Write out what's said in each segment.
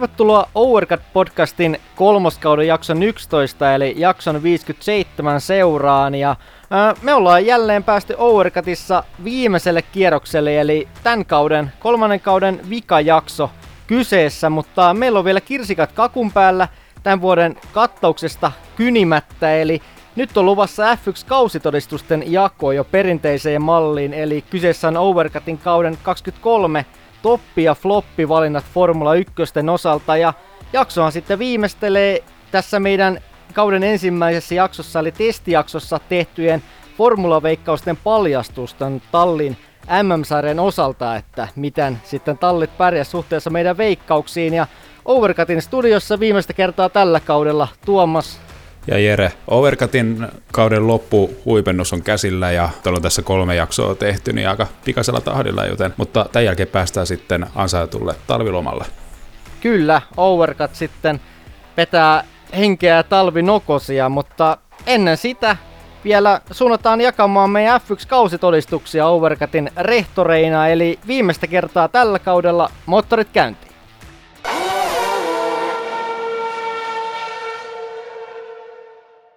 Tervetuloa Overcut-podcastin kolmoskauden jakson 11 eli jakson 57 seuraan. Ja ää, me ollaan jälleen päästy Overcutissa viimeiselle kierrokselle eli tämän kauden, kolmannen kauden vikajakso kyseessä, mutta meillä on vielä kirsikat kakun päällä tämän vuoden kattauksesta kynimättä eli nyt on luvassa F1-kausitodistusten jako jo perinteiseen malliin, eli kyseessä on Overcutin kauden 23 toppi- ja floppi-valinnat Formula 1 osalta. Ja jaksohan sitten viimeistelee tässä meidän kauden ensimmäisessä jaksossa, eli testijaksossa tehtyjen Formula-veikkausten paljastusten tallin MM-sarjan osalta, että miten sitten tallit pärjäs suhteessa meidän veikkauksiin. Ja Overcutin studiossa viimeistä kertaa tällä kaudella Tuomas ja Jere, Overcutin kauden loppu huipennus on käsillä ja täällä on tässä kolme jaksoa tehty niin aika pikaisella tahdilla, joten, mutta tämän jälkeen päästään sitten ansaitulle talvilomalle. Kyllä, Overcut sitten vetää henkeä talvinokosia, mutta ennen sitä vielä suunnataan jakamaan meidän F1-kausitodistuksia Overcutin rehtoreina, eli viimeistä kertaa tällä kaudella moottorit käyntiin.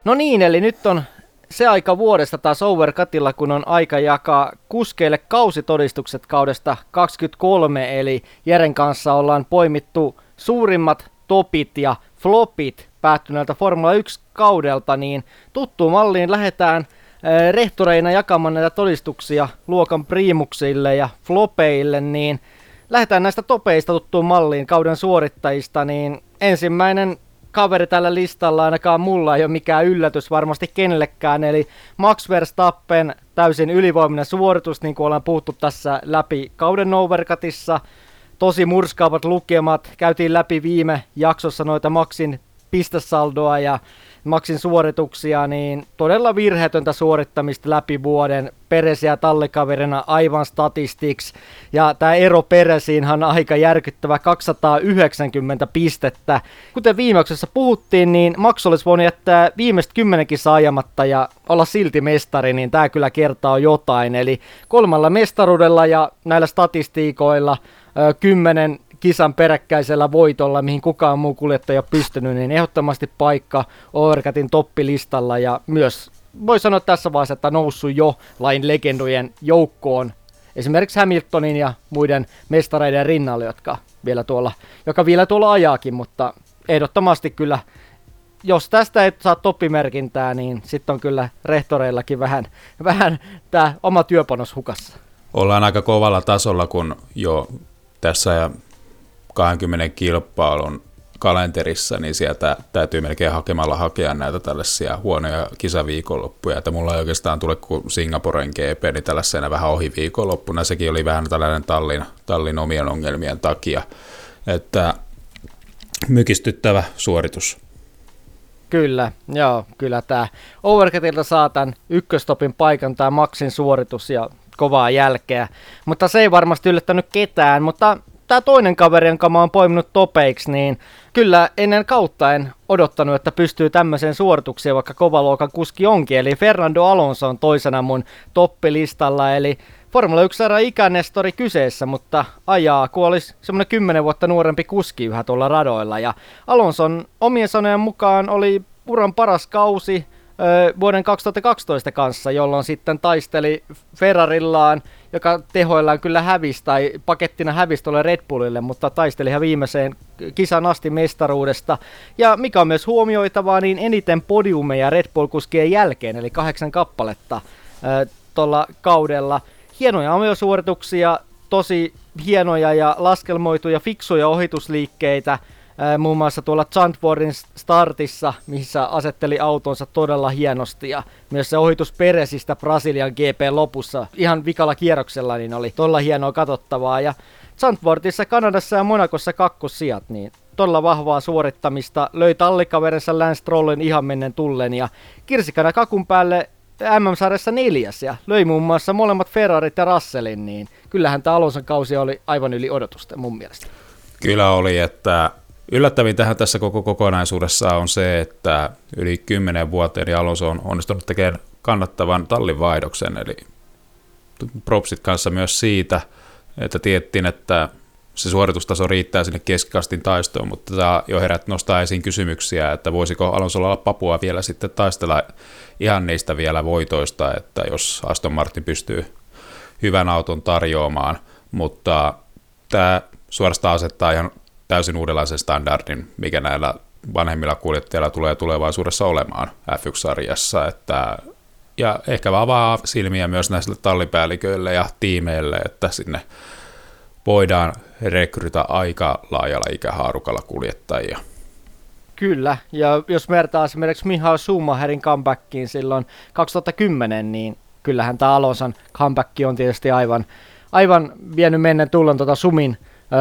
No niin, eli nyt on se aika vuodesta taas Overcutilla, kun on aika jakaa kuskeille kausitodistukset kaudesta 23, eli Jeren kanssa ollaan poimittu suurimmat topit ja flopit päättyneeltä Formula 1 kaudelta, niin tuttuun malliin lähdetään eh, rehtoreina jakamaan näitä todistuksia luokan primuksille ja flopeille, niin lähdetään näistä topeista tuttuun malliin kauden suorittajista, niin ensimmäinen kaveri tällä listalla, ainakaan mulla ei ole mikään yllätys varmasti kenellekään, eli Max Verstappen täysin ylivoiminen suoritus, niin kuin ollaan puhuttu tässä läpi kauden Overcutissa. Tosi murskaavat lukemat, käytiin läpi viime jaksossa noita Maxin pistesaldoa ja Maxin suorituksia, niin todella virheetöntä suorittamista läpi vuoden. Peresiä tallikaverina aivan statistiksi. Ja tämä ero Peresiinhan on aika järkyttävä 290 pistettä. Kuten viimeiksessä puhuttiin, niin Max olisi voinut jättää viimeistä kymmenenkin saajamatta ja olla silti mestari, niin tämä kyllä kertaa jotain. Eli kolmalla mestaruudella ja näillä statistiikoilla kymmenen kisan peräkkäisellä voitolla, mihin kukaan muu kuljettaja ole pystynyt, niin ehdottomasti paikka Overcutin toppilistalla ja myös voi sanoa tässä vaiheessa, että noussut jo lain legendojen joukkoon esimerkiksi Hamiltonin ja muiden mestareiden rinnalle, jotka vielä tuolla, joka vielä tuolla ajaakin, mutta ehdottomasti kyllä, jos tästä ei saa toppimerkintää, niin sitten on kyllä rehtoreillakin vähän, vähän tämä oma työpanos hukassa. Ollaan aika kovalla tasolla, kun jo tässä 20 kilpailun kalenterissa, niin sieltä täytyy melkein hakemalla hakea näitä tällaisia huonoja kisaviikonloppuja, että mulla ei oikeastaan tule kuin Singaporen GP, niin tällaisena vähän ohi viikonloppuna, sekin oli vähän tällainen tallin, tallin omien ongelmien takia, että mykistyttävä suoritus. Kyllä, joo, kyllä tämä Overcutilta saa tämän ykköstopin paikan, tämä Maxin suoritus ja kovaa jälkeä, mutta se ei varmasti yllättänyt ketään, mutta tämä toinen kaveri, jonka mä oon poiminut topeiksi, niin kyllä ennen kautta en odottanut, että pystyy tämmöiseen suoritukseen, vaikka kovaluokan kuski onkin. Eli Fernando Alonso on toisena mun toppilistalla, eli Formula 1 ikänestori kyseessä, mutta ajaa, kun olisi semmoinen 10 vuotta nuorempi kuski yhä tuolla radoilla. Ja Alonson omien sanojen mukaan oli uran paras kausi, vuoden 2012 kanssa, jolloin sitten taisteli Ferrarillaan, joka tehoillaan kyllä hävisi tai pakettina hävisi tuolle Red Bullille, mutta taisteli ihan viimeiseen kisan asti mestaruudesta. Ja mikä on myös huomioitavaa, niin eniten podiumeja Red Bull-kuskien jälkeen, eli kahdeksan kappaletta tuolla kaudella. Hienoja suorituksia, tosi hienoja ja laskelmoituja fiksuja ohitusliikkeitä – muun muassa tuolla Zandvoortin startissa, missä asetteli autonsa todella hienosti ja myös se ohitus Peresistä Brasilian GP lopussa ihan vikalla kierroksella niin oli todella hienoa katsottavaa ja Zandvoortissa, Kanadassa ja Monakossa kakkossijat, niin todella vahvaa suorittamista, löi tallikaverensa Lance Strollin ihan mennen tullen ja kirsikana kakun päälle MM-sarjassa neljäs ja löi muun muassa molemmat Ferrarit ja Russellin, niin kyllähän tämä Alonson kausi oli aivan yli odotusta mun mielestä. Kyllä oli, että Yllättävin tähän tässä koko kokonaisuudessa on se, että yli 10 vuoteen niin Alonso on onnistunut tekemään kannattavan tallin eli propsit kanssa myös siitä, että tiettiin, että se suoritustaso riittää sinne keskikastin taistoon, mutta tämä jo herät nostaa esiin kysymyksiä, että voisiko Alonsolla olla Papua vielä sitten taistella ihan niistä vielä voitoista, että jos Aston Martin pystyy hyvän auton tarjoamaan, mutta tämä suorastaan asettaa ihan täysin uudenlaisen standardin, mikä näillä vanhemmilla kuljettajilla tulee tulevaisuudessa olemaan F1-sarjassa, että ja ehkä avaa silmiä myös näille tallipäälliköille ja tiimeille, että sinne voidaan rekrytä aika laajalla ikähaarukalla kuljettajia. Kyllä, ja jos vertaa esimerkiksi Mihail Schumacherin comebackiin silloin 2010, niin kyllähän tämä Alonson comeback on tietysti aivan, aivan vienyt menneen tullen tuota Sumin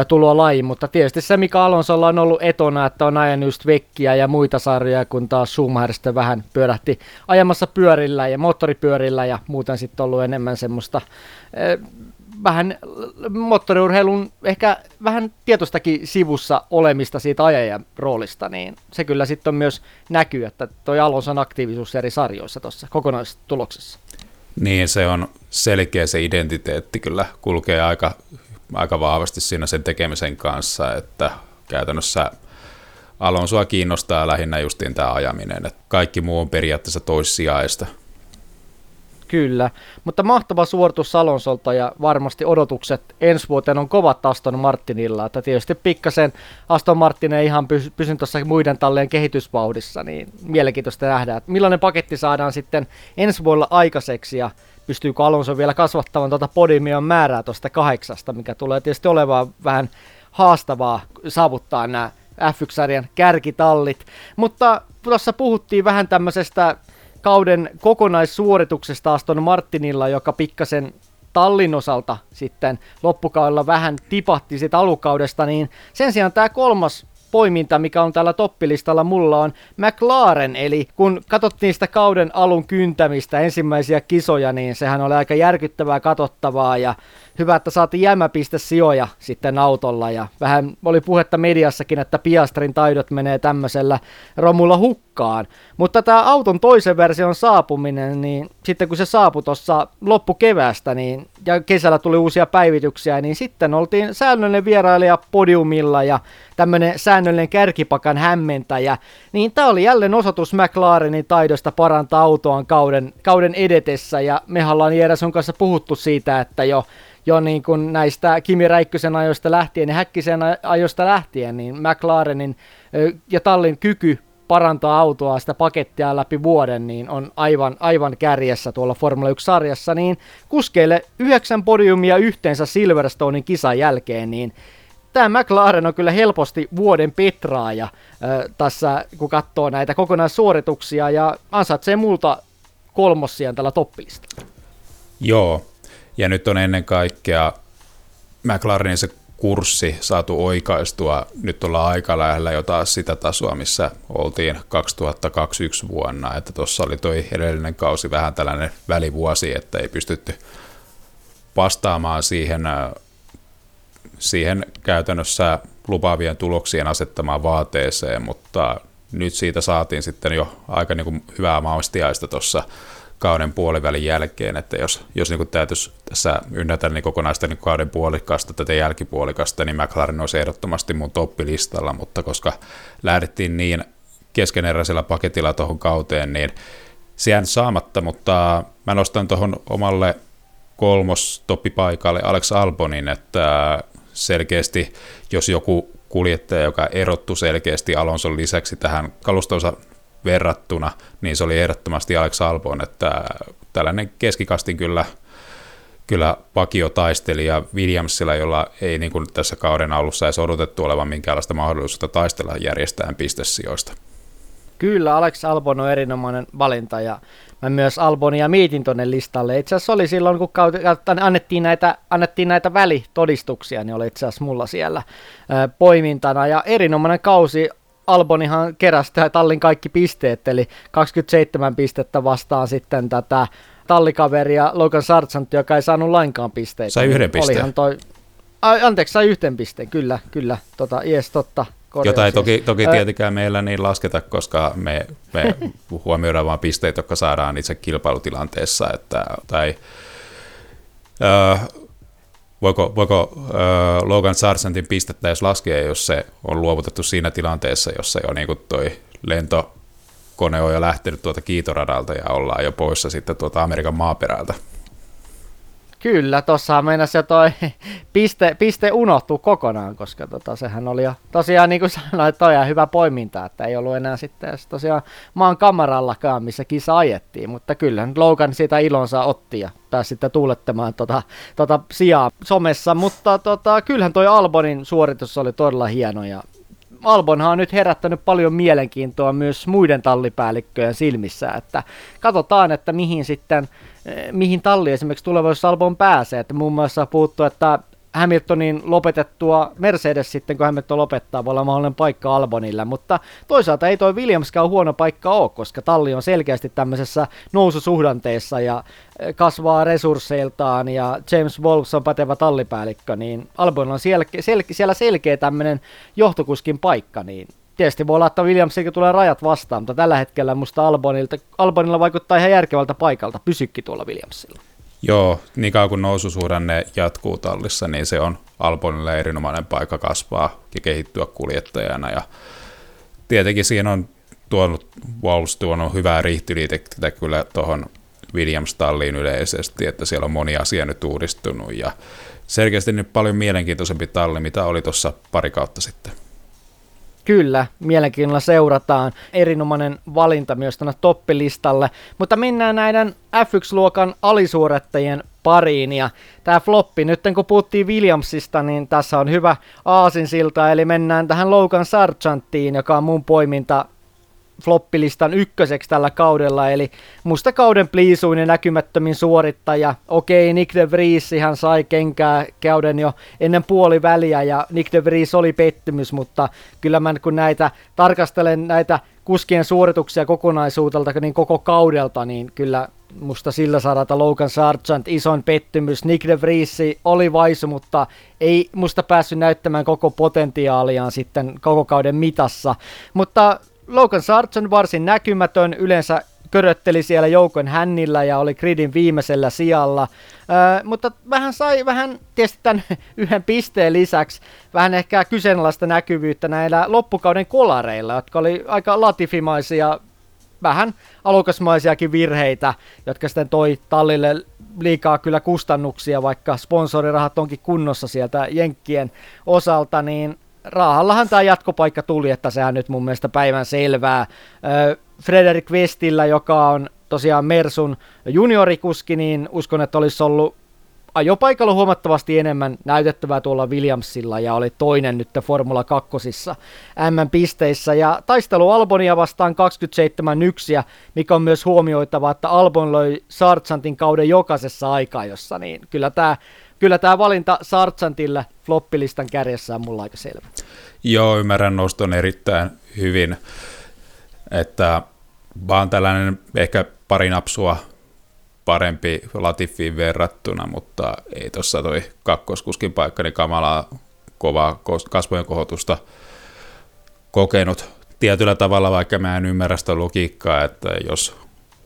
tuloa laji, mutta tietysti se, mikä Alonsolla on ollut etona, että on ajanut just vekkiä ja muita sarjoja, kun taas Schumacher sitten vähän pyörähti ajamassa pyörillä ja moottoripyörillä ja muuten sitten ollut enemmän semmoista vähän moottoriurheilun ehkä vähän tietoistakin sivussa olemista siitä ajajan roolista, niin se kyllä sitten on myös näkyy, että toi Alonson aktiivisuus eri sarjoissa tuossa kokonaistuloksessa. Niin, se on selkeä se identiteetti kyllä kulkee aika, aika vahvasti siinä sen tekemisen kanssa, että käytännössä Alonsoa kiinnostaa lähinnä justiin tämä ajaminen, että kaikki muu on periaatteessa toissijaista. Kyllä, mutta mahtava suoritus Salonsolta ja varmasti odotukset ensi vuoteen on kovat Aston Martinilla, että tietysti pikkasen Aston Martin ei ihan pysy, pysy tuossa muiden tallien kehitysvauhdissa, niin mielenkiintoista nähdä, että millainen paketti saadaan sitten ensi vuonna aikaiseksi ja pystyykö Alonso vielä kasvattamaan tuota podimion määrää tuosta kahdeksasta, mikä tulee tietysti olemaan vähän haastavaa saavuttaa nämä F1-sarjan kärkitallit, mutta tuossa puhuttiin vähän tämmöisestä kauden kokonaissuorituksesta Aston Martinilla, joka pikkasen tallin osalta sitten loppukaudella vähän tipahti siitä alukaudesta, niin sen sijaan tämä kolmas poiminta, mikä on täällä toppilistalla mulla on McLaren, eli kun katsottiin sitä kauden alun kyntämistä, ensimmäisiä kisoja, niin sehän oli aika järkyttävää katsottavaa ja hyvä, että saatiin jäämäpiste sijoja sitten autolla ja vähän oli puhetta mediassakin, että Piastrin taidot menee tämmöisellä romulla hukkaan. Mutta tämä auton toisen version saapuminen, niin sitten kun se saapui tuossa loppukeväästä niin, ja kesällä tuli uusia päivityksiä, niin sitten oltiin säännöllinen vierailija podiumilla ja tämmöinen säännöllinen kärkipakan hämmentäjä, niin tämä oli jälleen osoitus McLarenin taidosta parantaa autoaan kauden, kauden edetessä ja me ollaan Jere sun kanssa puhuttu siitä, että jo jo niin kuin näistä Kimi Räikkösen ajoista lähtien ja Häkkisen ajoista lähtien, niin McLarenin ja Tallin kyky parantaa autoa, sitä pakettia läpi vuoden, niin on aivan, aivan kärjessä tuolla Formula 1-sarjassa, niin kuskeille yhdeksän podiumia yhteensä Silverstonein kisan jälkeen, niin tämä McLaren on kyllä helposti vuoden petraaja äh, tässä, kun katsoo näitä kokonaissuorituksia, ja ansaitsee multa kolmossiaan tällä toppilista. Joo, ja nyt on ennen kaikkea McLarenin se kurssi saatu oikaistua. Nyt ollaan aika lähellä jo taas sitä tasoa, missä oltiin 2021 vuonna. Että tuossa oli toi edellinen kausi vähän tällainen välivuosi, että ei pystytty vastaamaan siihen, äh, siihen käytännössä lupaavien tuloksien asettamaan vaateeseen, mutta nyt siitä saatiin sitten jo aika niin kuin hyvää maustiaista tuossa kauden puolivälin jälkeen, että jos, jos niin täytyisi tässä ynnätä niin kokonaista niin kauden puolikasta tätä jälkipuolikasta, niin McLaren olisi ehdottomasti mun toppilistalla, mutta koska lähdettiin niin keskeneräisellä paketilla tuohon kauteen, niin se saamatta, mutta mä nostan tuohon omalle kolmos toppipaikalle Alex Albonin, että selkeästi jos joku kuljettaja, joka erottu selkeästi Alonson lisäksi tähän kalustonsa verrattuna, niin se oli ehdottomasti Alex Albon, että tällainen keskikastin kyllä, kyllä vakio taistelija Williamsilla, jolla ei niin kuin tässä kauden alussa edes odotettu olevan minkäänlaista mahdollisuutta taistella järjestään pistesijoista. Kyllä, Alex Albon on erinomainen valinta ja mä myös Albonia mietin tuonne listalle. Itse asiassa oli silloin, kun annettiin näitä, annettiin näitä välitodistuksia, niin oli itse asiassa mulla siellä poimintana. Ja erinomainen kausi Albonihan keräsi tallin kaikki pisteet, eli 27 pistettä vastaan sitten tätä tallikaveria Logan Sargent, joka ei saanut lainkaan pisteitä. Sai yhden pisteen. toi... A, anteeksi, sai yhden pisteen, kyllä, kyllä. Tota, yes, totta. Jota ei siis. toki, toki tietenkään meillä niin lasketa, koska me, me huomioidaan vain pisteitä, jotka saadaan itse kilpailutilanteessa, että, tai, ö, voiko, voiko äh, Logan Sargentin pistettä edes laskea, jos se on luovutettu siinä tilanteessa, jossa jo niin toi lentokone on jo lähtenyt tuota kiitoradalta ja ollaan jo poissa sitten tuota Amerikan maaperältä. Kyllä, tuossa mennä se toi piste, piste unohtuu kokonaan, koska tota, sehän oli jo tosiaan niin kuin sanoin, toi on hyvä poiminta, että ei ollut enää sitten tosiaan maan kamerallakaan, missä kisa ajettiin, mutta kyllä Logan siitä ilonsa otti ja pääsi sitten tuulettamaan tota, tota sijaa somessa, mutta tota, kyllähän toi Albonin suoritus oli todella hieno ja Albonhan on nyt herättänyt paljon mielenkiintoa myös muiden tallipäällikköjen silmissä, että katsotaan, että mihin sitten Eh, mihin talli esimerkiksi tulevaisuudessa Albon pääsee. Että muun muassa puhuttu, että Hamiltonin lopetettua Mercedes sitten, kun Hamilton lopettaa, voi olla mahdollinen paikka Albonille, mutta toisaalta ei toi Williamskaan huono paikka ole, koska talli on selkeästi tämmöisessä noususuhdanteessa ja eh, kasvaa resursseiltaan ja James Wolves on pätevä tallipäällikkö, niin Albon on siellä, sel, siellä selkeä tämmöinen johtokuskin paikka, niin tietysti voi olla, että Williamsilta tulee rajat vastaan, mutta tällä hetkellä musta Albonilta, Albonilla vaikuttaa ihan järkevältä paikalta. Pysykki tuolla Williamsilla. Joo, niin kauan kun noususuhdanne jatkuu tallissa, niin se on Albonille erinomainen paikka kasvaa ja kehittyä kuljettajana. Ja tietenkin siinä on tuonut, Wolves tuonut hyvää rihtiliitettä kyllä tuohon Williams-talliin yleisesti, että siellä on moni asia nyt uudistunut ja selkeästi nyt paljon mielenkiintoisempi talli, mitä oli tuossa pari kautta sitten. Kyllä, mielenkiinnolla seurataan. Erinomainen valinta myös tuonne toppilistalle. Mutta mennään näiden F1-luokan alisuorittajien pariin. Ja tämä floppi, nyt kun puhuttiin Williamsista, niin tässä on hyvä aasinsilta, eli mennään tähän Logan Sargenttiin, joka on mun poiminta floppilistan ykköseksi tällä kaudella, eli musta kauden pliisuin ja näkymättömin suorittaja. Okei, Nick de Vries hän sai kenkää kauden jo ennen puoliväliä ja Nick de Vries oli pettymys, mutta kyllä mä kun näitä tarkastelen näitä kuskien suorituksia kokonaisuutelta, niin koko kaudelta, niin kyllä musta sillä sarata Logan Sargent isoin pettymys. Nick de Vries oli vaisu, mutta ei musta päässyt näyttämään koko potentiaaliaan sitten koko kauden mitassa. Mutta Logan Sargent varsin näkymätön, yleensä körötteli siellä joukon hännillä ja oli gridin viimeisellä sijalla. Öö, mutta vähän sai vähän tietysti tämän yhden pisteen lisäksi vähän ehkä kyseenalaista näkyvyyttä näillä loppukauden kolareilla, jotka oli aika latifimaisia, vähän alukasmaisiakin virheitä, jotka sitten toi tallille liikaa kyllä kustannuksia, vaikka sponsorirahat onkin kunnossa sieltä Jenkkien osalta, niin Raahallahan tämä jatkopaikka tuli, että sehän nyt mun mielestä päivän selvää. Frederik Westillä, joka on tosiaan Mersun juniorikuski, niin uskon, että olisi ollut ajopaikalla huomattavasti enemmän näytettävää tuolla Williamsilla ja oli toinen nyt Formula 2 M-pisteissä ja taistelu Albonia vastaan 27-1, mikä on myös huomioitava, että Albon löi Sargenttin kauden jokaisessa aikajossa, niin kyllä tämä kyllä tämä valinta Sargentille floppilistan kärjessä on mulla aika selvä. Joo, ymmärrän noston erittäin hyvin, että vaan tällainen ehkä pari napsua parempi Latifiin verrattuna, mutta ei tuossa toi kakkoskuskin paikka, niin kamalaa kovaa kasvojen kohotusta kokenut tietyllä tavalla, vaikka mä en ymmärrä sitä logiikkaa, että jos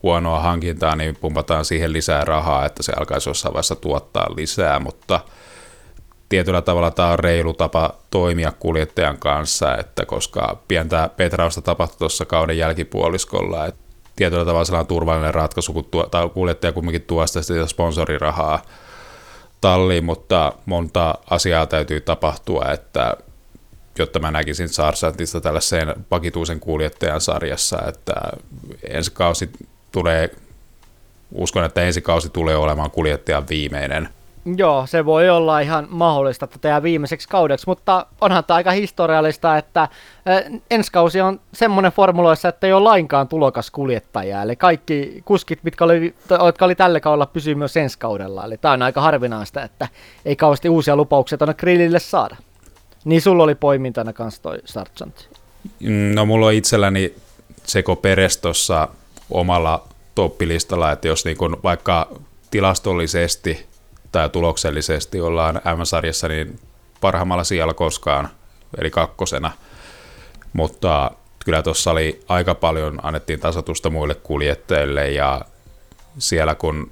huonoa hankintaa, niin pumpataan siihen lisää rahaa, että se alkaisi jossain vaiheessa tuottaa lisää, mutta tietyllä tavalla tämä on reilu tapa toimia kuljettajan kanssa, että koska pientä petrausta tapahtui tuossa kauden jälkipuoliskolla, että tietyllä tavalla sellainen turvallinen ratkaisu, kun tuo, tai kuljettaja kumminkin tuo sitä sponsorirahaa talliin, mutta monta asiaa täytyy tapahtua, että jotta mä näkisin Sarsantista tällaiseen vakituisen kuljettajan sarjassa, että ensi kausi tulee, uskon, että ensi kausi tulee olemaan kuljettajan viimeinen. Joo, se voi olla ihan mahdollista, että tehdään viimeiseksi kaudeksi, mutta onhan tämä aika historiallista, että ensi kausi on semmoinen formuloissa, että ei ole lainkaan tulokas kuljettaja, eli kaikki kuskit, mitkä oli, jotka oli tällä kaudella, pysyy myös ensi kaudella, eli tämä on aika harvinaista, että ei kauheasti uusia lupauksia tuonne grillille saada. Niin sulla oli poimintana kanssa toi Sargent. No mulla on itselläni Seko Peres tuossa omalla toppilistalla, että jos niin kun vaikka tilastollisesti tai tuloksellisesti ollaan M-sarjassa, niin parhaimmalla sijalla koskaan, eli kakkosena. Mutta kyllä tuossa oli aika paljon, annettiin tasotusta muille kuljettajille ja siellä kun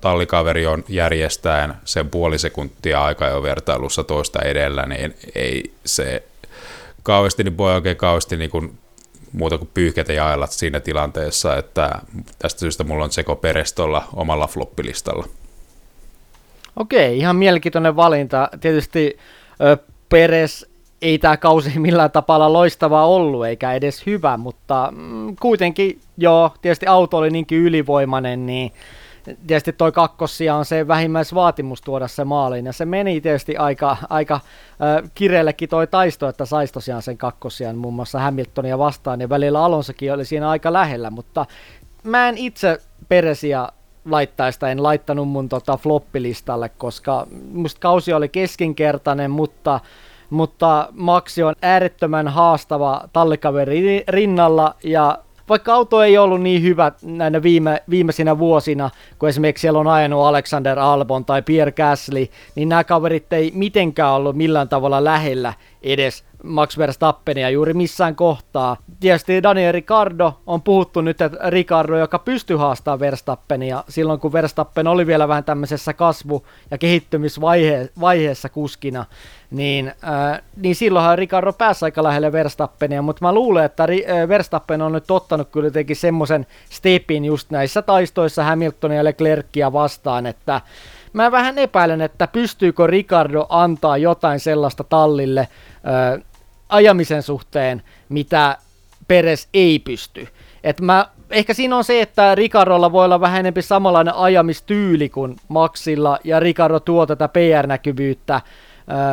tallikaveri on järjestäen sen puoli sekuntia aika jo vertailussa toista edellä, niin ei se kauheasti, niin voi oikein kauheasti niin muuta kuin pyyhkeitä jaella siinä tilanteessa, että tästä syystä mulla on Seko Perestolla omalla floppilistalla. Okei, ihan mielenkiintoinen valinta. Tietysti ö, Peres ei tämä kausi millään tapaa loistava ollut, eikä edes hyvä, mutta mm, kuitenkin joo, tietysti auto oli niinkin ylivoimainen, niin tietysti toi kakkosia on se vähimmäisvaatimus tuoda se maaliin, ja se meni tietysti aika, aika äh, kireellekin toi taisto, että saisi tosiaan sen kakkosian muun muassa Hamiltonia vastaan, ja välillä Alonsokin oli siinä aika lähellä, mutta mä en itse Peresiä laittaista, en laittanut mun tota floppilistalle, koska musta kausi oli keskinkertainen, mutta mutta Maxi on äärettömän haastava tallikaveri rinnalla ja vaikka auto ei ollut niin hyvä näinä viime, viimeisinä vuosina, kun esimerkiksi siellä on ajanut Alexander Albon tai Pierre Gasly, niin nämä kaverit ei mitenkään ollut millään tavalla lähellä edes Max Verstappenia juuri missään kohtaa. Tietysti Daniel Ricardo on puhuttu nyt, että Ricardo, joka pystyy haastamaan Verstappenia silloin, kun Verstappen oli vielä vähän tämmöisessä kasvu- ja kehittymisvaiheessa kuskina, niin, äh, niin silloinhan Ricardo pääsi aika lähelle Verstappenia, mutta mä luulen, että äh, Verstappen on nyt ottanut kyllä jotenkin semmoisen stepin just näissä taistoissa Hamiltonia ja Leclercia vastaan, että mä vähän epäilen, että pystyykö Ricardo antaa jotain sellaista tallille ö, ajamisen suhteen, mitä Peres ei pysty. Et mä, ehkä siinä on se, että Ricardolla voi olla vähän enemmän samanlainen ajamistyyli kuin Maxilla, ja Ricardo tuo tätä PR-näkyvyyttä,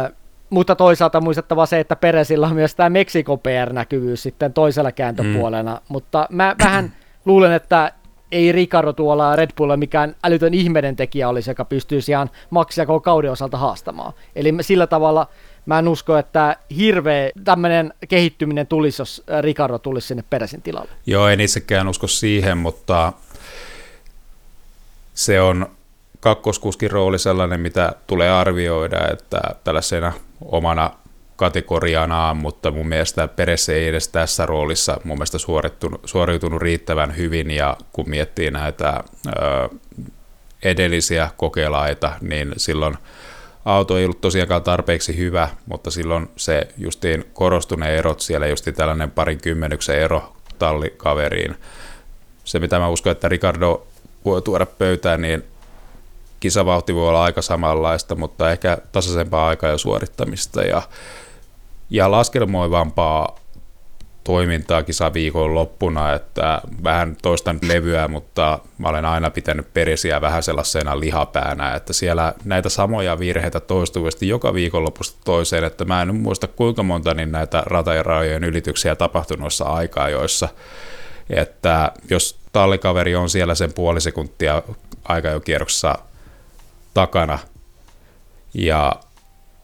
ö, mutta toisaalta muistettava se, että Peresillä on myös tämä Meksikon PR-näkyvyys sitten toisella kääntöpuolena, mm. mutta mä vähän luulen, että ei Ricardo tuolla Red Bulla mikään älytön ihmeiden tekijä olisi, joka pystyisi ihan maksia koko kauden osalta haastamaan. Eli sillä tavalla mä en usko, että hirveä tämmöinen kehittyminen tulisi, jos Ricardo tulisi sinne peräsin tilalle. Joo, en itsekään usko siihen, mutta se on kakkoskuskin rooli sellainen, mitä tulee arvioida, että tällaisena omana kategorianaan, mutta mun mielestä Peres ei edes tässä roolissa mun mielestä suoriutunut, riittävän hyvin, ja kun miettii näitä ö, edellisiä kokeilaita, niin silloin auto ei ollut tosiaankaan tarpeeksi hyvä, mutta silloin se justiin korostuneen erot siellä, justi tällainen parin kymmenyksen ero tallikaveriin. Se, mitä mä uskon, että Ricardo voi tuoda pöytään, niin kisavauhti voi olla aika samanlaista, mutta ehkä tasaisempaa aikaa ja suorittamista. Ja ja laskelmoivampaa toimintaa kisaviikon loppuna, että vähän toistan levyä, mutta mä olen aina pitänyt perisiä vähän sellaisena lihapäänä, että siellä näitä samoja virheitä toistuvasti joka viikonlopusta toiseen, että mä en muista kuinka monta niin näitä rata- ja rajojen ylityksiä tapahtunut noissa aikaa, joissa että jos tallikaveri on siellä sen puoli sekuntia aika jo kierroksessa takana ja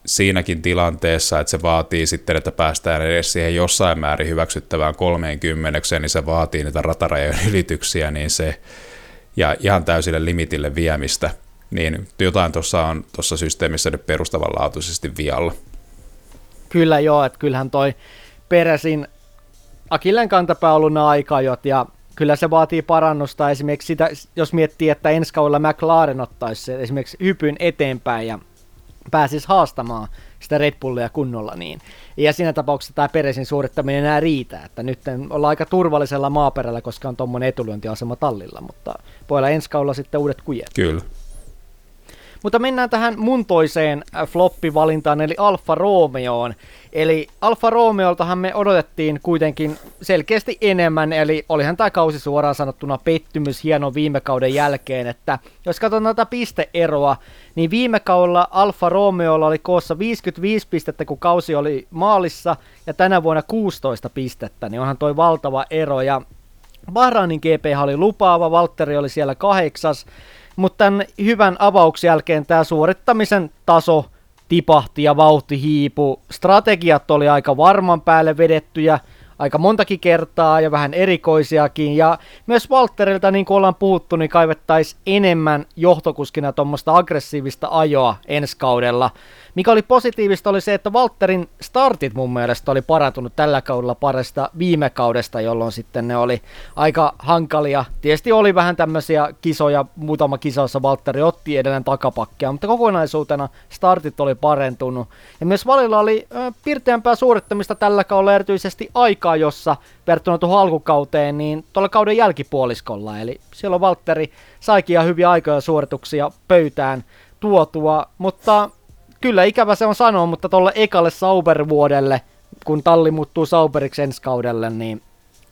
siinäkin tilanteessa, että se vaatii sitten, että päästään edes siihen jossain määrin hyväksyttävään 30, niin se vaatii niitä ratarajojen ylityksiä, niin se, ja ihan täysille limitille viemistä, niin jotain tuossa on tuossa systeemissä nyt perustavanlaatuisesti vialla. Kyllä joo, että kyllähän toi Peresin Akilleen kantapää ollut aikajot ja kyllä se vaatii parannusta esimerkiksi sitä, jos miettii, että ensi kaudella McLaren ottaisi esimerkiksi hypyn eteenpäin ja pääsisi haastamaan sitä Red Bullia kunnolla niin. Ja siinä tapauksessa tämä Peresin suorittaminen enää riitä, että nyt ollaan aika turvallisella maaperällä, koska on tuommoinen etulyöntiasema tallilla, mutta voi olla ensi kaudella sitten uudet kujet. Kyllä. Mutta mennään tähän mun toiseen äh, floppivalintaan, eli Alfa Romeoon. Eli Alfa Romeoltahan me odotettiin kuitenkin selkeästi enemmän, eli olihan tämä kausi suoraan sanottuna pettymys hieno viime kauden jälkeen, että jos katsotaan tätä pisteeroa, niin viime kaudella Alfa Romeolla oli koossa 55 pistettä, kun kausi oli maalissa, ja tänä vuonna 16 pistettä, niin onhan toi valtava ero, ja Bahrainin GP oli lupaava, Valtteri oli siellä kahdeksas, mutta tämän hyvän avauksen jälkeen tämä suorittamisen taso tipahti ja vauhti hiipu. Strategiat oli aika varman päälle vedettyjä, aika montakin kertaa ja vähän erikoisiakin. Ja myös Walterilta, niin kuin ollaan puhuttu, niin kaivettaisiin enemmän johtokuskina tuommoista aggressiivista ajoa ensi kaudella. Mikä oli positiivista oli se, että Walterin startit mun mielestä oli parantunut tällä kaudella paresta viime kaudesta, jolloin sitten ne oli aika hankalia. Tietysti oli vähän tämmöisiä kisoja, muutama kisassa Valtteri otti edelleen takapakkia, mutta kokonaisuutena startit oli parentunut. Ja myös valilla oli äh, pirteämpää suorittamista tällä kaudella erityisesti aikaa, jossa verrattuna tuohon alkukauteen, niin tuolla kauden jälkipuoliskolla. Eli silloin Valtteri saikin ihan hyviä aikoja suorituksia pöytään tuotua, mutta kyllä ikävä se on sanoa, mutta tuolle ekalle Sauber-vuodelle, kun talli muuttuu Sauberiksi ensi kaudelle, niin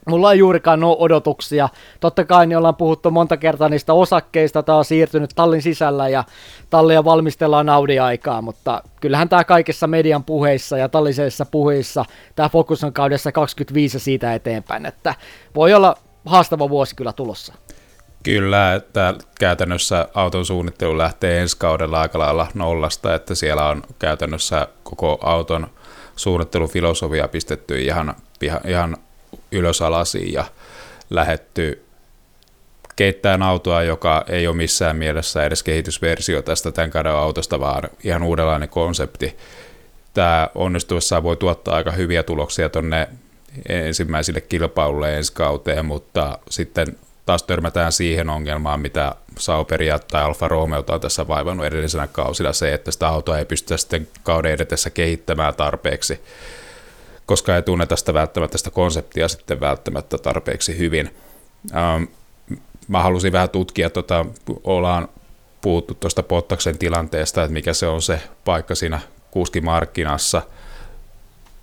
Mulla ei juurikaan ole odotuksia. Totta kai niin ollaan puhuttu monta kertaa niistä osakkeista, tämä on siirtynyt tallin sisällä ja tallia valmistellaan Audi-aikaa, mutta kyllähän tämä kaikessa median puheissa ja tallisessa puheissa, tämä fokus on kaudessa 25 siitä eteenpäin, että voi olla haastava vuosi kyllä tulossa. Kyllä, että käytännössä auton suunnittelu lähtee ensi kaudella aika lailla nollasta, että siellä on käytännössä koko auton suunnittelufilosofia pistetty ihan, ihan, ihan ylösalasiin ja lähetty keittämään autoa, joka ei ole missään mielessä edes kehitysversio tästä tämän kauden autosta, vaan ihan uudenlainen konsepti. Tämä onnistuessaan voi tuottaa aika hyviä tuloksia tuonne ensimmäisille kilpailulle ensi kauteen, mutta sitten taas törmätään siihen ongelmaan, mitä Sauberia tai Alfa Romeo on tässä vaivannut edellisenä kausilla, se, että sitä autoa ei pystytä sitten kauden edetessä kehittämään tarpeeksi, koska ei tunneta sitä välttämättä sitä konseptia sitten välttämättä tarpeeksi hyvin. Ähm, mä halusin vähän tutkia, tota, ollaan puhuttu tuosta Pottaksen tilanteesta, että mikä se on se paikka siinä kuskimarkkinassa,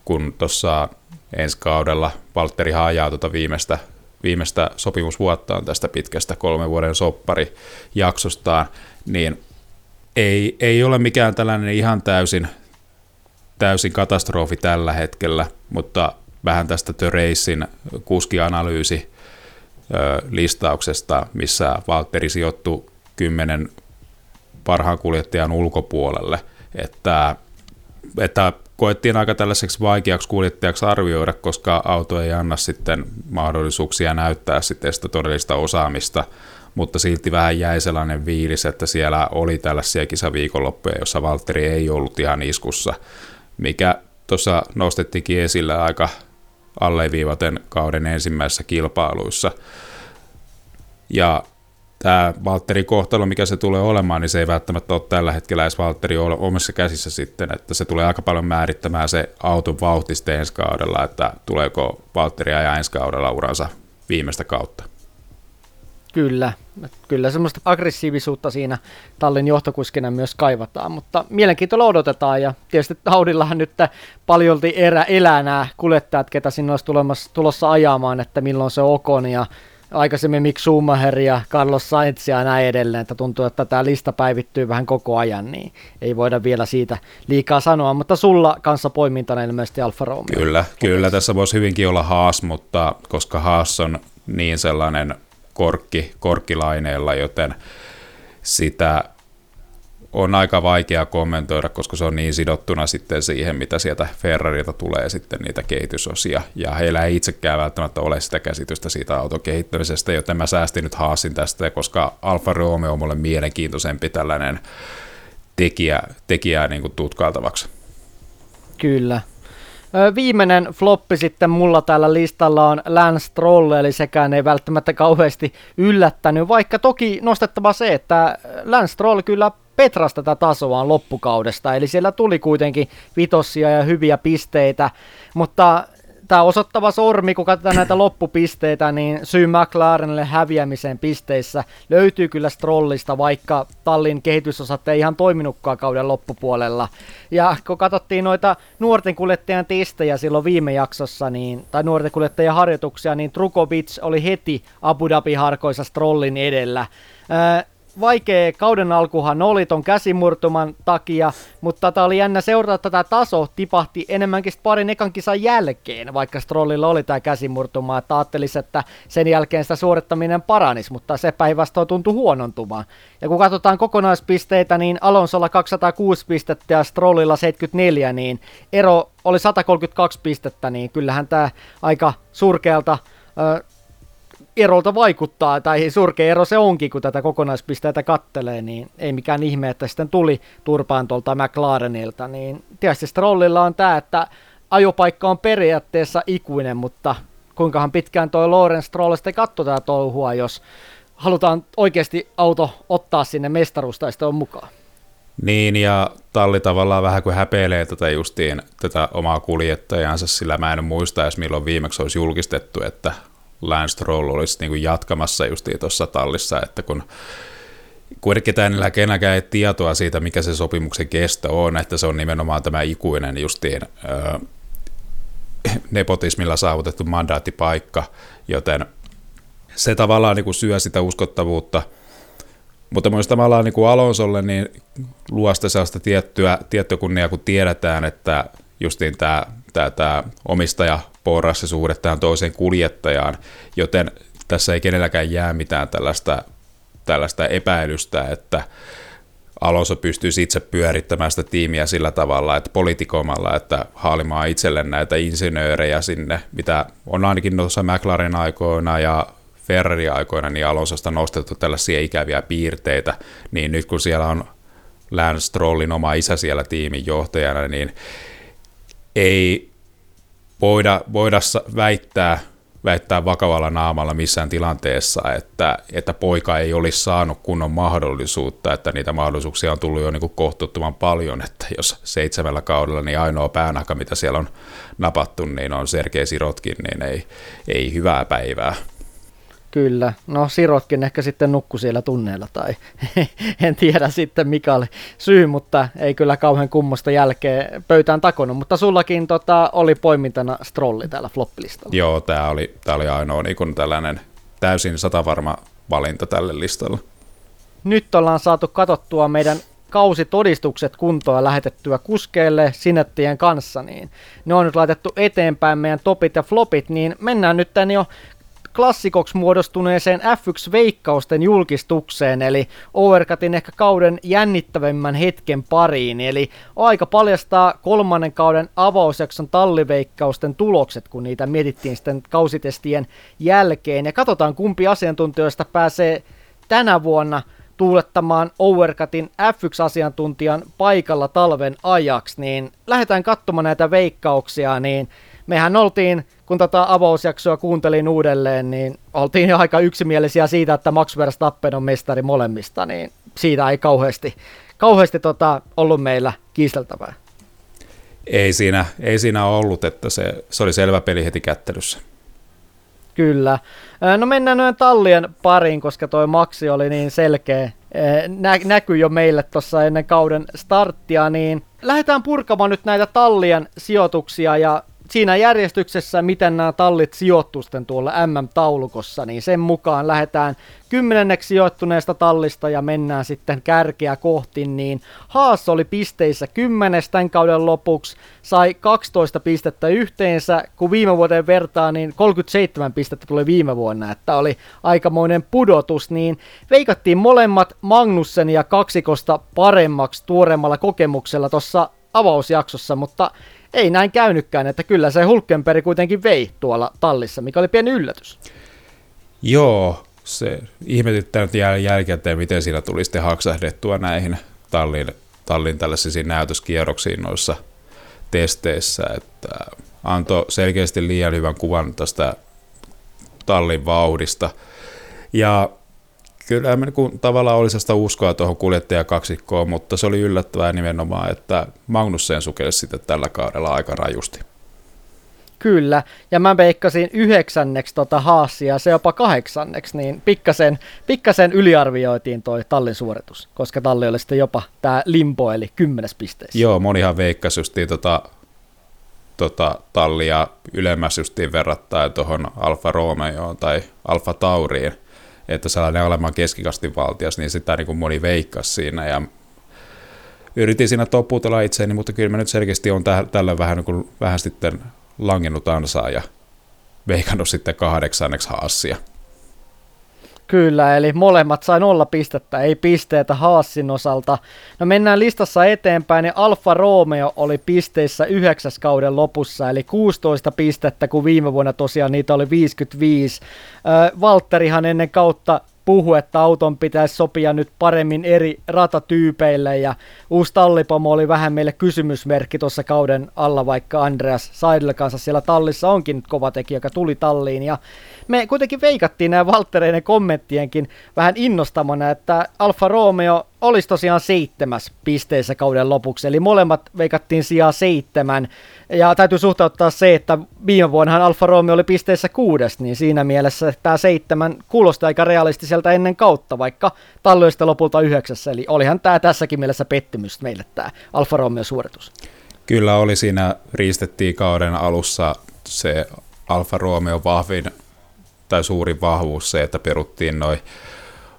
kun tuossa ensi kaudella Valtteri haajaa tuota viimeistä viimeistä sopimusvuottaan tästä pitkästä kolmen vuoden sopparijaksostaan, niin ei, ei ole mikään tällainen ihan täysin, täysin katastrofi tällä hetkellä, mutta vähän tästä Racein kuskianalyysi listauksesta, missä Valtteri sijoittui kymmenen parhaan kuljettajan ulkopuolelle, että, että koettiin aika tällaiseksi vaikeaksi kuljettajaksi arvioida, koska auto ei anna sitten mahdollisuuksia näyttää sitten sitä todellista osaamista, mutta silti vähän jäi sellainen viilis, että siellä oli tällaisia kisaviikonloppuja, jossa Valtteri ei ollut ihan iskussa, mikä tuossa nostettikin esille aika alleviivaten kauden ensimmäisissä kilpailuissa. Ja tämä Valtterin kohtalo, mikä se tulee olemaan, niin se ei välttämättä ole tällä hetkellä edes Valtteri omissa käsissä sitten, että se tulee aika paljon määrittämään se auton vauhti ensi kaudella, että tuleeko Valtteri ja ensi kaudella uransa viimeistä kautta. Kyllä, kyllä semmoista aggressiivisuutta siinä tallin johtokuskina myös kaivataan, mutta mielenkiintoilla odotetaan ja tietysti Audillahan nyt paljolti erä elää nämä kuljettajat, ketä sinne olisi tulossa ajamaan, että milloin se Okon ja aikaisemmin Mick Schumacher ja Carlos Sainz ja näin edelleen, että tuntuu, että tämä lista päivittyy vähän koko ajan, niin ei voida vielä siitä liikaa sanoa, mutta sulla kanssa poimintana ilmeisesti Alfa Romeo. Kyllä, kyllä tässä voisi hyvinkin olla Haas, mutta koska Haas on niin sellainen korkki, korkkilaineella, joten sitä on aika vaikea kommentoida, koska se on niin sidottuna sitten siihen, mitä sieltä Ferrarilta tulee sitten niitä kehitysosia. Ja heillä ei itsekään välttämättä ole sitä käsitystä siitä auton kehittämisestä, joten mä säästin nyt haasin tästä, koska Alfa Romeo on mulle mielenkiintoisempi tällainen tekijä, tekijä niin kuin tutkailtavaksi. Kyllä. Viimeinen floppi sitten mulla täällä listalla on Lance Stroll, eli sekään ei välttämättä kauheasti yllättänyt, vaikka toki nostettava se, että Lance Stroll kyllä Petras tätä tasoaan loppukaudesta, eli siellä tuli kuitenkin vitossia ja hyviä pisteitä, mutta tämä osoittava sormi, kun katsotaan näitä loppupisteitä, niin syy McLarenille häviämiseen pisteissä löytyy kyllä Strollista, vaikka tallin kehitysosat ei ihan toiminutkaan kauden loppupuolella. Ja kun katsottiin noita nuorten kuljettajan testejä silloin viime jaksossa, niin, tai nuorten kuljettajan harjoituksia, niin Trukovic oli heti Abu Dhabi-harkoissa Strollin edellä vaikea kauden alkuhan oli ton käsimurtuman takia, mutta tämä oli jännä seurata tätä taso tipahti enemmänkin parin ekan kisan jälkeen, vaikka Strollilla oli tämä käsimurtuma, että ajattelisi, että sen jälkeen sitä suorittaminen paranisi, mutta se päinvastoin tuntui huonontumaan. Ja kun katsotaan kokonaispisteitä, niin Alonsolla 206 pistettä ja Strollilla 74, niin ero oli 132 pistettä, niin kyllähän tämä aika surkealta erolta vaikuttaa, tai surkea ero se onkin, kun tätä kokonaispisteitä kattelee, niin ei mikään ihme, että sitten tuli turpaan tuolta McLarenilta, niin tietysti Strollilla on tämä, että ajopaikka on periaatteessa ikuinen, mutta kuinkahan pitkään toi Lorenz Stroll sitten katsoo tätä touhua, jos halutaan oikeasti auto ottaa sinne mestaruustaistoon mukaan. Niin, ja talli tavallaan vähän kuin häpeilee tätä justiin, tätä omaa kuljettajansa, sillä mä en muista edes milloin viimeksi olisi julkistettu, että Lance Stroll olisi niin kuin jatkamassa justiin tuossa tallissa, että kun kuitenkin tämä kenelläkään ei tietoa siitä, mikä se sopimuksen kesto on, että se on nimenomaan tämä ikuinen justiin öö, nepotismilla saavutettu mandaattipaikka, joten se tavallaan niin kuin syö sitä uskottavuutta. Mutta myös tavallaan niin kuin Alonsolle niin luo sitä tiettyä, tiettyä kunnia, kun tiedetään, että justiin tämä, tämä, tämä omistaja suhde tähän toiseen kuljettajaan, joten tässä ei kenelläkään jää mitään tällaista, tällaista epäilystä, että Alonso pystyisi itse pyörittämään sitä tiimiä sillä tavalla, että politikoimalla, että haalimaan itselle näitä insinöörejä sinne, mitä on ainakin tuossa McLaren aikoina ja Ferrari-aikoina niin Alonsosta nostettu tällaisia ikäviä piirteitä, niin nyt kun siellä on Lance Strollin oma isä siellä tiimin johtajana, niin ei voida, voida väittää, väittää vakavalla naamalla missään tilanteessa, että, että poika ei olisi saanut kunnon mahdollisuutta, että niitä mahdollisuuksia on tullut jo niin kohtuuttoman paljon, että jos seitsemällä kaudella niin ainoa päänahka, mitä siellä on napattu, niin on Sergei Sirotkin, niin ei, ei hyvää päivää. Kyllä. No Sirotkin ehkä sitten nukku siellä tunneilla tai en tiedä sitten mikä oli syy, mutta ei kyllä kauhean kummosta jälkeen pöytään takonut. Mutta sullakin tota, oli poimintana strolli täällä floppilistalla. Joo, tämä oli, tää oli ainoa niin kun tällainen täysin satavarma valinta tälle listalle. Nyt ollaan saatu katottua meidän kausitodistukset kuntoa lähetettyä kuskeille sinettien kanssa, niin ne on nyt laitettu eteenpäin meidän topit ja flopit, niin mennään nyt tänne jo klassikoksi muodostuneeseen F1-veikkausten julkistukseen, eli Overcutin ehkä kauden jännittävimmän hetken pariin, eli aika paljastaa kolmannen kauden avausjakson talliveikkausten tulokset, kun niitä mietittiin sitten kausitestien jälkeen, ja katsotaan kumpi asiantuntijoista pääsee tänä vuonna tuulettamaan Overcutin F1-asiantuntijan paikalla talven ajaksi, niin lähdetään katsomaan näitä veikkauksia, niin mehän oltiin, kun tätä avausjaksoa kuuntelin uudelleen, niin oltiin jo aika yksimielisiä siitä, että Max Verstappen on mestari molemmista, niin siitä ei kauheasti, kauheasti tota, ollut meillä kiisteltävää. Ei siinä, ei siinä ollut, että se, se oli selvä peli heti kättelyssä. Kyllä. No mennään noin tallien pariin, koska toi maksi oli niin selkeä. Nä- näkyy jo meille tuossa ennen kauden starttia, niin lähdetään purkamaan nyt näitä tallien sijoituksia ja siinä järjestyksessä, miten nämä tallit sijoittusten tuolla MM-taulukossa, niin sen mukaan lähdetään kymmenenneksi sijoittuneesta tallista ja mennään sitten kärkeä kohti, niin Haas oli pisteissä 10 tämän kauden lopuksi, sai 12 pistettä yhteensä, kun viime vuoden vertaa, niin 37 pistettä tuli viime vuonna, että oli aikamoinen pudotus, niin veikattiin molemmat Magnussen ja kaksikosta paremmaksi tuoremmalla kokemuksella tuossa avausjaksossa, mutta ei näin käynytkään, että kyllä se Hulkenberg kuitenkin vei tuolla tallissa, mikä oli pieni yllätys. Joo, se ihmetyttää nyt jäl- jälkikäteen, miten siinä tuli sitten haksahdettua näihin tallin, tallin tällaisiin näytöskierroksiin noissa testeissä, että antoi selkeästi liian hyvän kuvan tästä tallin vauhdista. Ja kyllä mä niin tavallaan oli sitä uskoa tuohon kuljettajakaksikkoon, mutta se oli yllättävää nimenomaan, että Magnussen sukelsi sitten tällä kaudella aika rajusti. Kyllä, ja mä veikkasin yhdeksänneksi tota haasia, se jopa kahdeksanneksi, niin pikkasen, pikkasen yliarvioitiin toi tallin suoritus, koska talli oli sitten jopa tämä limbo, eli kymmenes pisteessä. Joo, monihan veikkasi justiin tota, tota tallia ylemmäs justiin verrattain tuohon Alfa Romeoon tai Alfa Tauriin, että sellainen olemaan keskikastin valtias, niin sitä niin kuin moni veikkasi siinä ja yritin siinä toputella itseäni, mutta kyllä mä nyt selkeästi on täh- tällä vähän, niin kuin, vähän sitten langennut ansaa ja veikannut sitten kahdeksanneksi haassia. Kyllä, eli molemmat sai nolla pistettä, ei pisteitä Haassin osalta. No mennään listassa eteenpäin, niin Alfa Romeo oli pisteissä yhdeksäs kauden lopussa, eli 16 pistettä, kun viime vuonna tosiaan niitä oli 55. Valtterihan ennen kautta puhu, että auton pitäisi sopia nyt paremmin eri ratatyypeille ja uusi tallipomo oli vähän meille kysymysmerkki tuossa kauden alla, vaikka Andreas Seidel kanssa siellä tallissa onkin kova tekijä, joka tuli talliin ja me kuitenkin veikattiin nämä Valttereiden kommenttienkin vähän innostamana, että Alfa Romeo olisi tosiaan seitsemäs pisteessä kauden lopuksi, eli molemmat veikattiin sijaa seitsemän. Ja täytyy suhtauttaa se, että viime vuonnahan Alfa Romeo oli pisteessä kuudes, niin siinä mielessä tämä seitsemän kuulosti aika realistiselta ennen kautta, vaikka talloista lopulta yhdeksässä, eli olihan tämä tässäkin mielessä pettymys meille tämä Alfa Romeo suoritus. Kyllä oli siinä, riistettiin kauden alussa se Alfa Romeo vahvin tai suuri vahvuus se, että peruttiin noin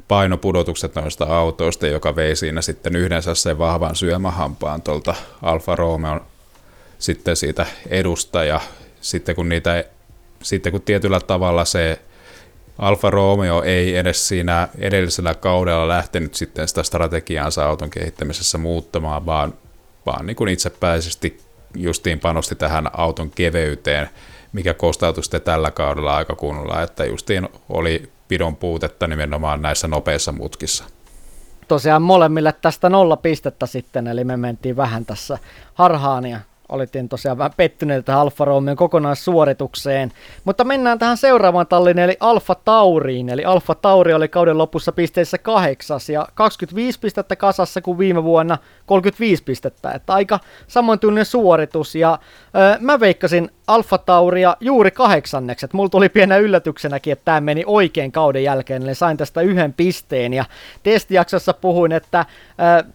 painopudotukset noista autoista, joka vei siinä sitten yhdensä sen vahvan syömähampaan tuolta Alfa Romeo sitten siitä edusta. Ja sitten kun niitä sitten kun tietyllä tavalla se Alfa Romeo ei edes siinä edellisellä kaudella lähtenyt sitten sitä strategiaansa auton kehittämisessä muuttamaan, vaan, vaan niin kuin itsepäisesti justiin panosti tähän auton keveyteen, mikä kostautui sitten tällä kaudella aika kunnolla, että justiin oli pidon puutetta nimenomaan näissä nopeissa mutkissa. Tosiaan molemmille tästä nolla pistettä sitten, eli me mentiin vähän tässä harhaan ja olittiin tosiaan vähän pettyneitä Alfa Romeon kokonaissuoritukseen. Mutta mennään tähän seuraavaan talliin, eli Alfa Tauriin. Eli Alfa Tauri oli kauden lopussa pisteissä kahdeksas ja 25 pistettä kasassa kuin viime vuonna 35 pistettä. Että aika samantyinen suoritus ja öö, mä veikkasin Alfa Tauria juuri kahdeksanneksi. Mulla tuli pienä yllätyksenäkin, että tämä meni oikein kauden jälkeen, eli sain tästä yhden pisteen. Ja testijaksossa puhuin, että, äh,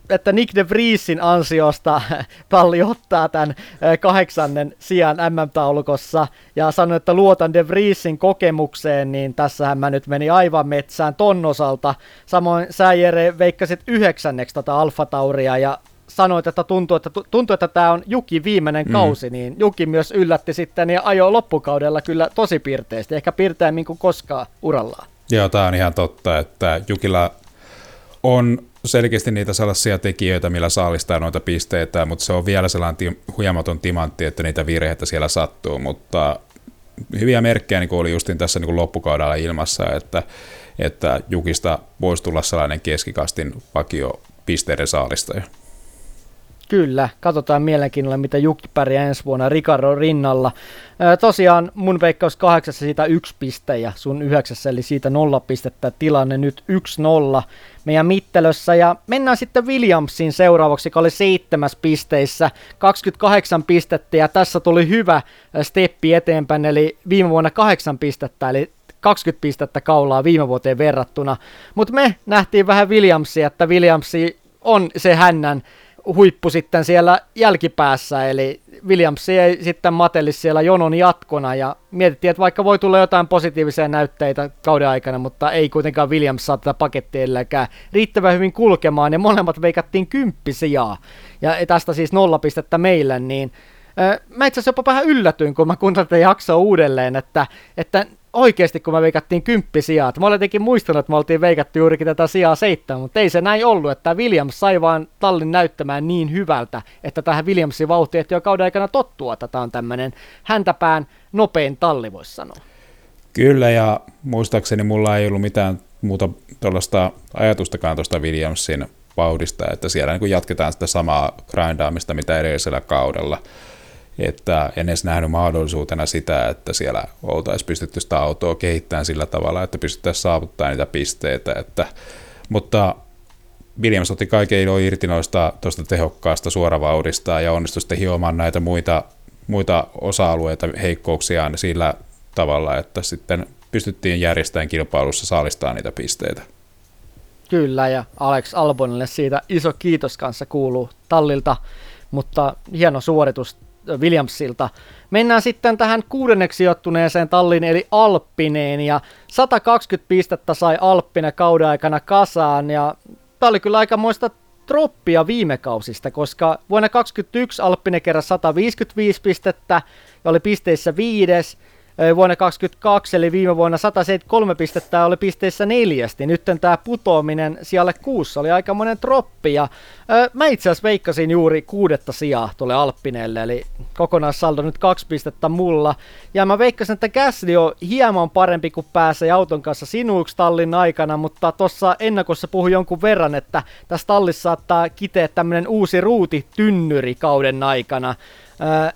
että Nick de Vriesin ansiosta talli ottaa tämän äh, kahdeksannen sijan MM-taulukossa. Ja sanoin, että luotan de Vriesin kokemukseen, niin tässähän mä nyt meni aivan metsään ton osalta. Samoin sä Jere veikkasit yhdeksänneksi tota Alfa Tauria ja sanoit, että tuntuu, että, tuntuu, että tämä on Juki viimeinen mm. kausi, niin Juki myös yllätti sitten ja ajoi loppukaudella kyllä tosi pirteästi, ehkä pirteämmin kuin koskaan urallaan. Joo, tämä on ihan totta, että Jukilla on selkeästi niitä sellaisia tekijöitä, millä saalistaa noita pisteitä, mutta se on vielä sellainen ti- huimaton timantti, että niitä virheitä siellä sattuu, mutta hyviä merkkejä niin oli justin tässä niin loppukaudella ilmassa, että, että Jukista voisi tulla sellainen keskikastin vakio pisteiden saalistaja. Kyllä, katsotaan mielenkiinnolla, mitä Jukki pärjää ensi vuonna Ricardo rinnalla. Ää, tosiaan mun veikkaus kahdeksassa siitä yksi piste ja sun yhdeksässä, eli siitä nolla pistettä tilanne nyt 1-0 meidän mittelössä. Ja mennään sitten Williamsiin seuraavaksi, joka oli seitsemäs pisteissä, 28 pistettä ja tässä tuli hyvä steppi eteenpäin, eli viime vuonna kahdeksan pistettä, eli 20 pistettä kaulaa viime vuoteen verrattuna. Mutta me nähtiin vähän Williamsia, että Williamsi on se hännän huippu sitten siellä jälkipäässä, eli Williams ei sitten mateli siellä jonon jatkona, ja mietittiin, että vaikka voi tulla jotain positiivisia näytteitä kauden aikana, mutta ei kuitenkaan Williams saa tätä pakettia edelläkään riittävän hyvin kulkemaan, ja molemmat veikattiin kymppisiä, ja tästä siis nolla pistettä meille, niin Mä itse asiassa jopa vähän yllätyin, kun mä kuuntelin jaksoa uudelleen, että, että oikeasti, kun me veikattiin kymppisijaat. Mä olen jotenkin muistanut, että me oltiin veikattu juurikin tätä sijaa seitsemän, mutta ei se näin ollut, että Williams sai vaan tallin näyttämään niin hyvältä, että tähän Williamsin vauhtiin ehti jo kauden aikana tottua, että tämä on tämmöinen häntäpään nopein talli, voisi sanoa. Kyllä, ja muistaakseni mulla ei ollut mitään muuta tuollaista ajatustakaan tuosta Williamsin vauhdista, että siellä niin jatketaan sitä samaa grindaamista, mitä edellisellä kaudella että en edes nähnyt mahdollisuutena sitä, että siellä oltaisiin pystytty sitä autoa kehittämään sillä tavalla, että pystyttäisiin saavuttaa niitä pisteitä, että, mutta Williams otti kaiken ilo irti noista tuosta tehokkaasta suoravauhdista ja onnistui sitten hiomaan näitä muita, muita osa-alueita heikkouksiaan sillä tavalla, että sitten pystyttiin järjestämään kilpailussa saalistaa niitä pisteitä. Kyllä, ja Alex Albonille siitä iso kiitos kanssa kuuluu tallilta, mutta hieno suoritus Williamsilta. Mennään sitten tähän kuudenneksi sijoittuneeseen talliin eli Alppineen ja 120 pistettä sai Alppine kauden aikana kasaan ja tämä oli kyllä aika muista troppia viime kausista, koska vuonna 2021 Alppine kerran 155 pistettä ja oli pisteissä viides. Vuonna 2022, eli viime vuonna 173 pistettä oli pisteissä neljästi. Nyt tämä putoaminen siellä kuussa oli aika monen troppi, ja mä itse asiassa veikkasin juuri kuudetta sijaa tuolle Alppineelle, eli kokonaissaldo nyt kaksi pistettä mulla. Ja mä veikkasin, että Gasly on hieman parempi kuin pääsee auton kanssa sinuiksi tallin aikana, mutta tuossa ennakossa puhui jonkun verran, että tässä tallissa saattaa kiteä tämmöinen uusi ruuti tynnyri kauden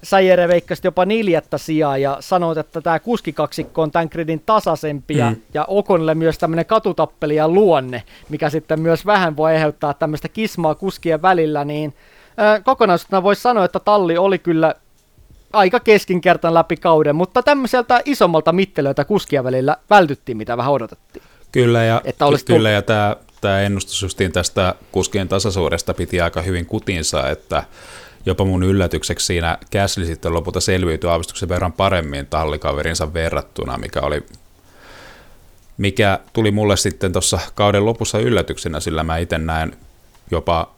Säjere veikkasi jopa neljättä sijaa ja sanoit, että tämä kuskikaksikko on tämän gridin tasaisempi mm. ja Okonille myös tämmöinen katutappelija luonne, mikä sitten myös vähän voi aiheuttaa tämmöistä kismaa kuskien välillä, niin kokonaisuutena voisi sanoa, että talli oli kyllä aika keskinkertan läpi kauden, mutta tämmöiseltä isommalta mittelöitä kuskien välillä vältyttiin, mitä vähän odotettiin. Kyllä, ja, että olisi kyllä, ja tämä, tämä ennustus justiin tästä kuskien tasaisuudesta piti aika hyvin kutinsa, että jopa mun yllätykseksi siinä Käsli sitten lopulta selviytyi aavistuksen verran paremmin tallikaverinsa verrattuna, mikä oli mikä tuli mulle sitten tuossa kauden lopussa yllätyksenä, sillä mä itse näen jopa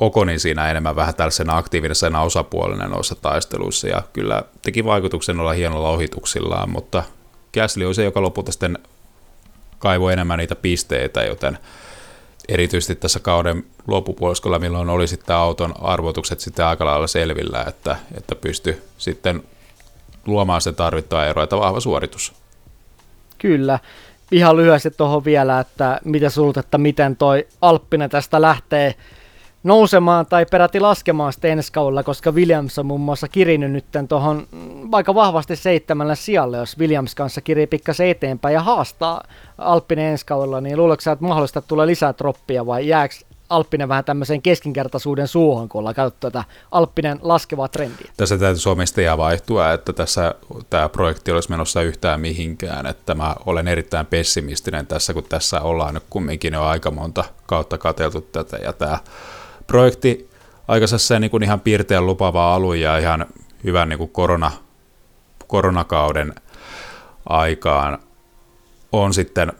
Okonin siinä enemmän vähän tällaisena aktiivisena osapuolena noissa taisteluissa, ja kyllä teki vaikutuksen olla hienolla ohituksillaan, mutta Käsli oli se, joka lopulta sitten kaivoi enemmän niitä pisteitä, joten erityisesti tässä kauden loppupuoliskolla, milloin oli sitten auton arvotukset sitten aika lailla selvillä, että, että pystyi sitten luomaan se tarvittava ero, että vahva suoritus. Kyllä. Ihan lyhyesti tuohon vielä, että mitä sulta, että miten toi Alppinen tästä lähtee nousemaan tai peräti laskemaan sitten ensi kaudella, koska Williams on muun muassa kirinyt nyt tuohon vaikka vahvasti seitsemällä sijalle, jos Williams kanssa kirii pikkasen eteenpäin ja haastaa Alppinen ensi kaudella, niin luuletko että mahdollista tulee lisää troppia vai jääkö Alppinen vähän tämmöiseen keskinkertaisuuden suohon, kun ollaan käytetty tätä Alppinen laskevaa trendiä. Tässä täytyy omistajaa vaihtua, että tässä tämä projekti olisi menossa yhtään mihinkään, että mä olen erittäin pessimistinen tässä, kun tässä ollaan nyt kumminkin jo aika monta kautta katseltu tätä, ja tämä projekti aika niin kuin ihan piirteän lupaava alue ja ihan hyvän niin kuin korona, koronakauden aikaan on sitten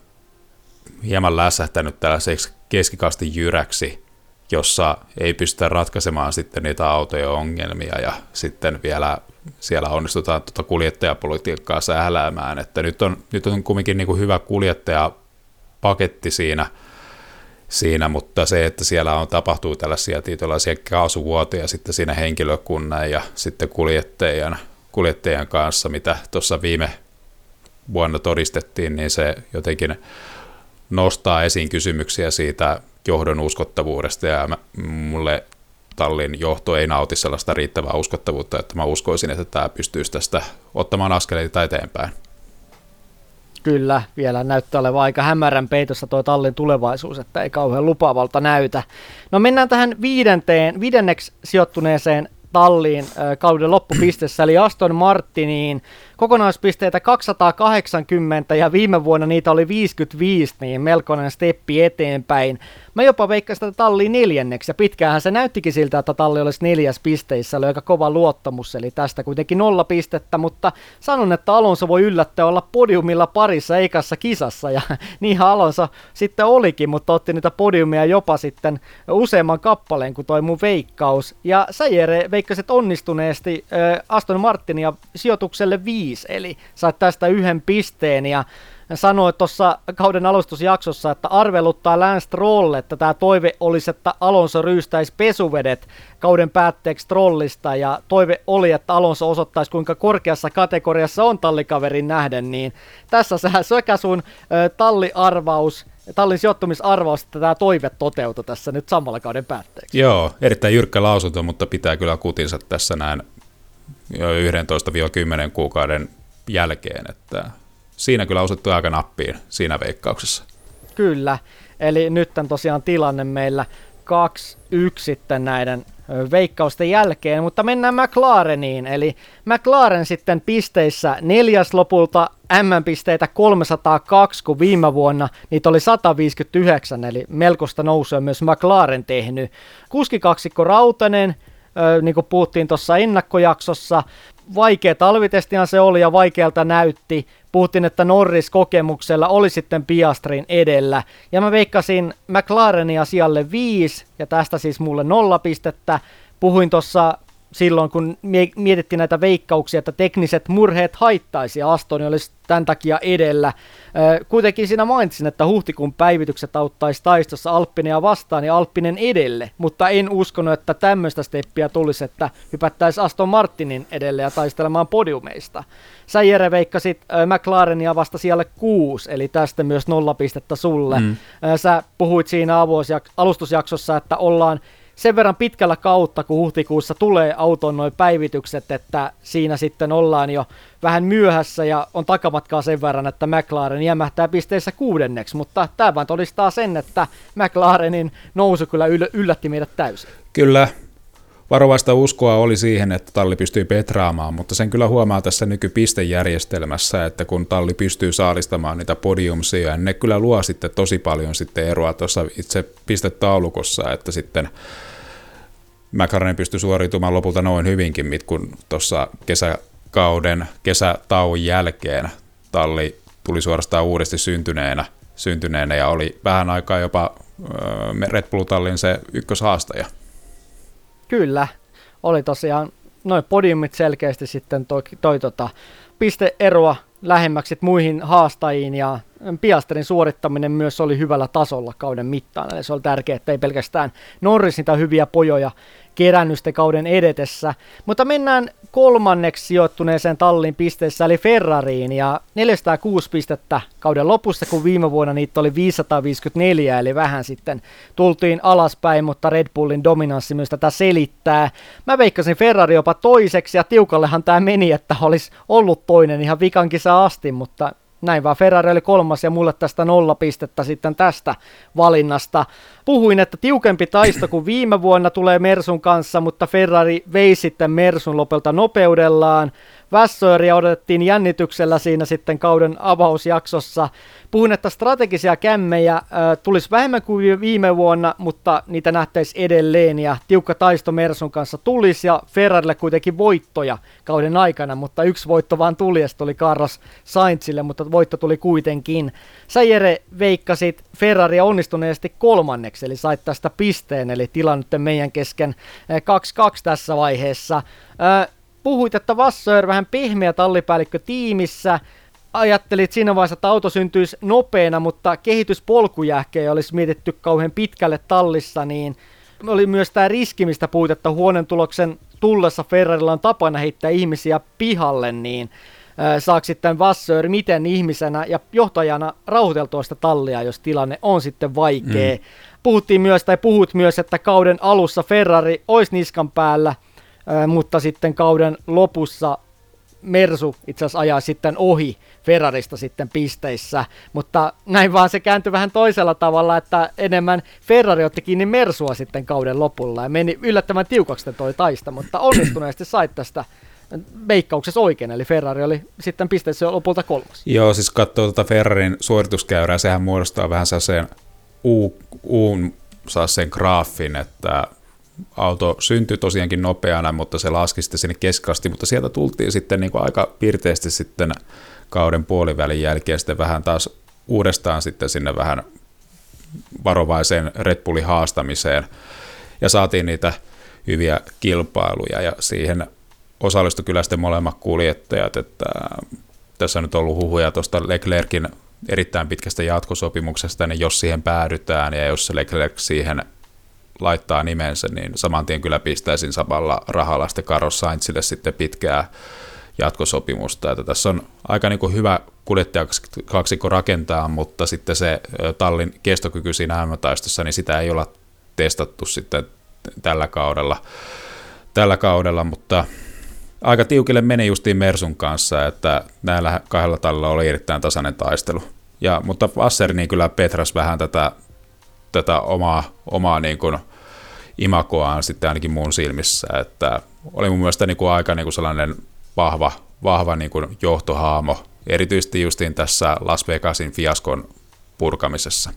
hieman lässähtänyt tällaiseksi keskikasti jyräksi, jossa ei pystytä ratkaisemaan sitten niitä autojen ongelmia ja sitten vielä siellä onnistutaan tuota kuljettajapolitiikkaa sähläämään, että nyt on, nyt on kumminkin niin kuin hyvä kuljettajapaketti siinä – siinä, mutta se, että siellä on tapahtuu tällaisia tietynlaisia kaasuvuotoja sitten siinä henkilökunnan ja sitten kuljettajan, kuljettajan kanssa, mitä tuossa viime vuonna todistettiin, niin se jotenkin nostaa esiin kysymyksiä siitä johdon uskottavuudesta ja mulle tallin johto ei nauti sellaista riittävää uskottavuutta, että mä uskoisin, että tämä pystyisi tästä ottamaan askeleita eteenpäin. Kyllä, vielä näyttää olevan aika hämärän peitossa tuo tallin tulevaisuus, että ei kauhean lupaavalta näytä. No mennään tähän viidenteen, viidenneksi sijoittuneeseen talliin äh, kauden loppupistessä, eli Aston Martiniin. Kokonaispisteitä 280 ja viime vuonna niitä oli 55, niin melkoinen steppi eteenpäin. Mä jopa veikkasin tätä talliin neljänneksi ja pitkäänhän se näyttikin siltä, että talli olisi neljäs pisteissä, oli aika kova luottamus, eli tästä kuitenkin nolla pistettä, mutta sanon, että Alonso voi yllättää olla podiumilla parissa eikassa kisassa ja niinhän Alonso sitten olikin, mutta otti niitä podiumia jopa sitten useamman kappaleen kuin toi mun veikkaus. Ja Säjere veikkasit onnistuneesti äh, Aston Martinia sijoitukselle 5, eli sait tästä yhden pisteen ja sanoi tuossa kauden alustusjaksossa, että arveluttaa Lance Stroll, että tämä toive olisi, että Alonso ryystäisi pesuvedet kauden päätteeksi trollista ja toive oli, että Alonso osoittaisi kuinka korkeassa kategoriassa on tallikaverin nähden, niin tässä sehän sekä sun ö, talliarvaus tallin sijoittumisarvaus, että tämä toive toteutui tässä nyt samalla kauden päätteeksi. Joo, erittäin jyrkkä lausunto, mutta pitää kyllä kutinsa tässä näin jo 11-10 kuukauden jälkeen, että siinä kyllä osuttu aika nappiin siinä veikkauksessa. Kyllä, eli nyt on tosiaan tilanne meillä 2-1 sitten näiden veikkausten jälkeen, mutta mennään McLareniin, eli McLaren sitten pisteissä neljäs lopulta M-pisteitä 302, kun viime vuonna niitä oli 159, eli melkoista nousua myös McLaren tehnyt. Kuskikaksikko Rautanen, niin kuin puhuttiin tuossa ennakkojaksossa, vaikea talvitestihan se oli ja vaikealta näytti. Puhuttiin, että Norris kokemuksella oli sitten Piastrin edellä. Ja mä veikkasin McLarenia sijalle 5 ja tästä siis mulle nolla pistettä. Puhuin tuossa silloin, kun mietittiin näitä veikkauksia, että tekniset murheet haittaisi ja Astoni olisi tämän takia edellä. Kuitenkin siinä mainitsin, että huhtikuun päivitykset auttaisi taistossa Alppinia vastaan ja Alppinen edelle, mutta en uskonut, että tämmöistä steppiä tulisi, että hypättäisiin Aston Martinin edelle ja taistelemaan podiumeista. Sä Jere veikkasit McLarenia vasta siellä kuusi, eli tästä myös nolla pistettä sulle. Mm. Sä puhuit siinä alustusjaksossa, että ollaan sen verran pitkällä kautta, kun huhtikuussa tulee auton noin päivitykset, että siinä sitten ollaan jo vähän myöhässä ja on takamatkaa sen verran, että McLaren jämähtää pisteessä kuudenneksi, mutta tämä todistaa sen, että McLarenin nousu kyllä yllätti meidät täysin. Kyllä, Varovaista uskoa oli siihen, että talli pystyy petraamaan, mutta sen kyllä huomaa tässä nykypistejärjestelmässä, että kun talli pystyy saalistamaan niitä podiumsia, niin ne kyllä luo sitten tosi paljon sitten eroa tuossa itse pistetaulukossa, että sitten McLaren pystyi suoriutumaan lopulta noin hyvinkin, kun tuossa kesäkauden, kesätauon jälkeen talli tuli suorastaan uudesti syntyneenä, syntyneenä ja oli vähän aikaa jopa Red Bull-tallin se ykköshaastaja. Kyllä, oli tosiaan noin podiumit selkeästi sitten toi, toi tota, pisteeroa lähemmäksi muihin haastajiin ja Piasterin suorittaminen myös oli hyvällä tasolla kauden mittaan. Eli se oli tärkeää, että ei pelkästään Norris niitä hyviä pojoja kerännysten kauden edetessä. Mutta mennään kolmanneksi sijoittuneeseen tallin pisteessä eli Ferrariin ja 406 pistettä kauden lopussa, kun viime vuonna niitä oli 554 eli vähän sitten tultiin alaspäin, mutta Red Bullin dominanssi myös tätä selittää. Mä veikkasin Ferrari jopa toiseksi ja tiukallehan tämä meni, että olisi ollut toinen ihan vikan kisa asti, mutta näin vaan Ferrari oli kolmas ja mulle tästä nolla pistettä sitten tästä valinnasta. Puhuin, että tiukempi taisto kuin viime vuonna tulee Mersun kanssa, mutta Ferrari vei sitten Mersun lopelta nopeudellaan. Vassööriä odotettiin jännityksellä siinä sitten kauden avausjaksossa. Puhuin, että strategisia kämmejä äh, tulisi vähemmän kuin viime vuonna, mutta niitä nähtäisi edelleen ja tiukka taisto Mersun kanssa tulisi ja Ferrarille kuitenkin voittoja kauden aikana, mutta yksi voitto vaan tuli ja oli Carlos Sainzille, mutta voitto tuli kuitenkin. Sä Jere veikkasit Ferraria onnistuneesti kolmanneksi, eli sait tästä pisteen, eli tilanne meidän kesken 2-2 tässä vaiheessa. Äh, puhuit, että Vasseur vähän pehmeä tallipäällikkö tiimissä, ajattelit siinä vaiheessa, että auto syntyisi nopeana, mutta kehityspolkujähkejä olisi mietitty kauhean pitkälle tallissa, niin oli myös tämä riski, mistä puhuit, että huoneen tuloksen tullessa Ferrarilla on tapana heittää ihmisiä pihalle, niin saako sitten Vasseur miten ihmisenä ja johtajana rauhoiteltua sitä tallia, jos tilanne on sitten vaikea. Mm. Puhuttiin myös, tai puhut myös, että kauden alussa Ferrari olisi niskan päällä – mutta sitten kauden lopussa Mersu itse asiassa ajaa sitten ohi Ferrarista sitten pisteissä, mutta näin vaan se kääntyi vähän toisella tavalla, että enemmän Ferrari otti kiinni Mersua sitten kauden lopulla. Ja meni yllättävän tiukaksi toi taista, mutta onnistuneesti sait tästä veikkauksessa oikein, eli Ferrari oli sitten pisteissä jo lopulta kolmas. Joo, siis katsoo tuota Ferrarin suorituskäyrää, sehän muodostaa vähän sellaisen U, uun saa sen graafin, että auto syntyi tosiaankin nopeana, mutta se laski sitten sinne keskasti, mutta sieltä tultiin sitten niin kuin aika pirteästi sitten kauden puolivälin jälkeen sitten vähän taas uudestaan sitten sinne vähän varovaiseen Red Bullin haastamiseen. Ja saatiin niitä hyviä kilpailuja ja siihen osallistui kyllä sitten molemmat kuljettajat, että tässä on nyt ollut huhuja tuosta Leclerkin erittäin pitkästä jatkosopimuksesta, niin jos siihen päädytään ja jos Leclerc siihen laittaa nimensä, niin saman tien kyllä pistäisin samalla rahalla sitten Carlos Sainzille sitten pitkää jatkosopimusta. Että tässä on aika niin kuin hyvä kuljettajakaksikko rakentaa, mutta sitten se tallin kestokyky siinä mm niin sitä ei olla testattu sitten tällä kaudella, tällä kaudella mutta aika tiukille meni justiin Mersun kanssa, että näillä kahdella tallilla oli erittäin tasainen taistelu. Ja, mutta Vasser niin kyllä Petras vähän tätä tätä omaa, omaa niin kuin imakoaan sitten ainakin mun silmissä, että oli mun mielestä niin kuin aika niin kuin sellainen vahva, vahva niin kuin johtohaamo, erityisesti justiin tässä Las Vegasin fiaskon purkamisessa.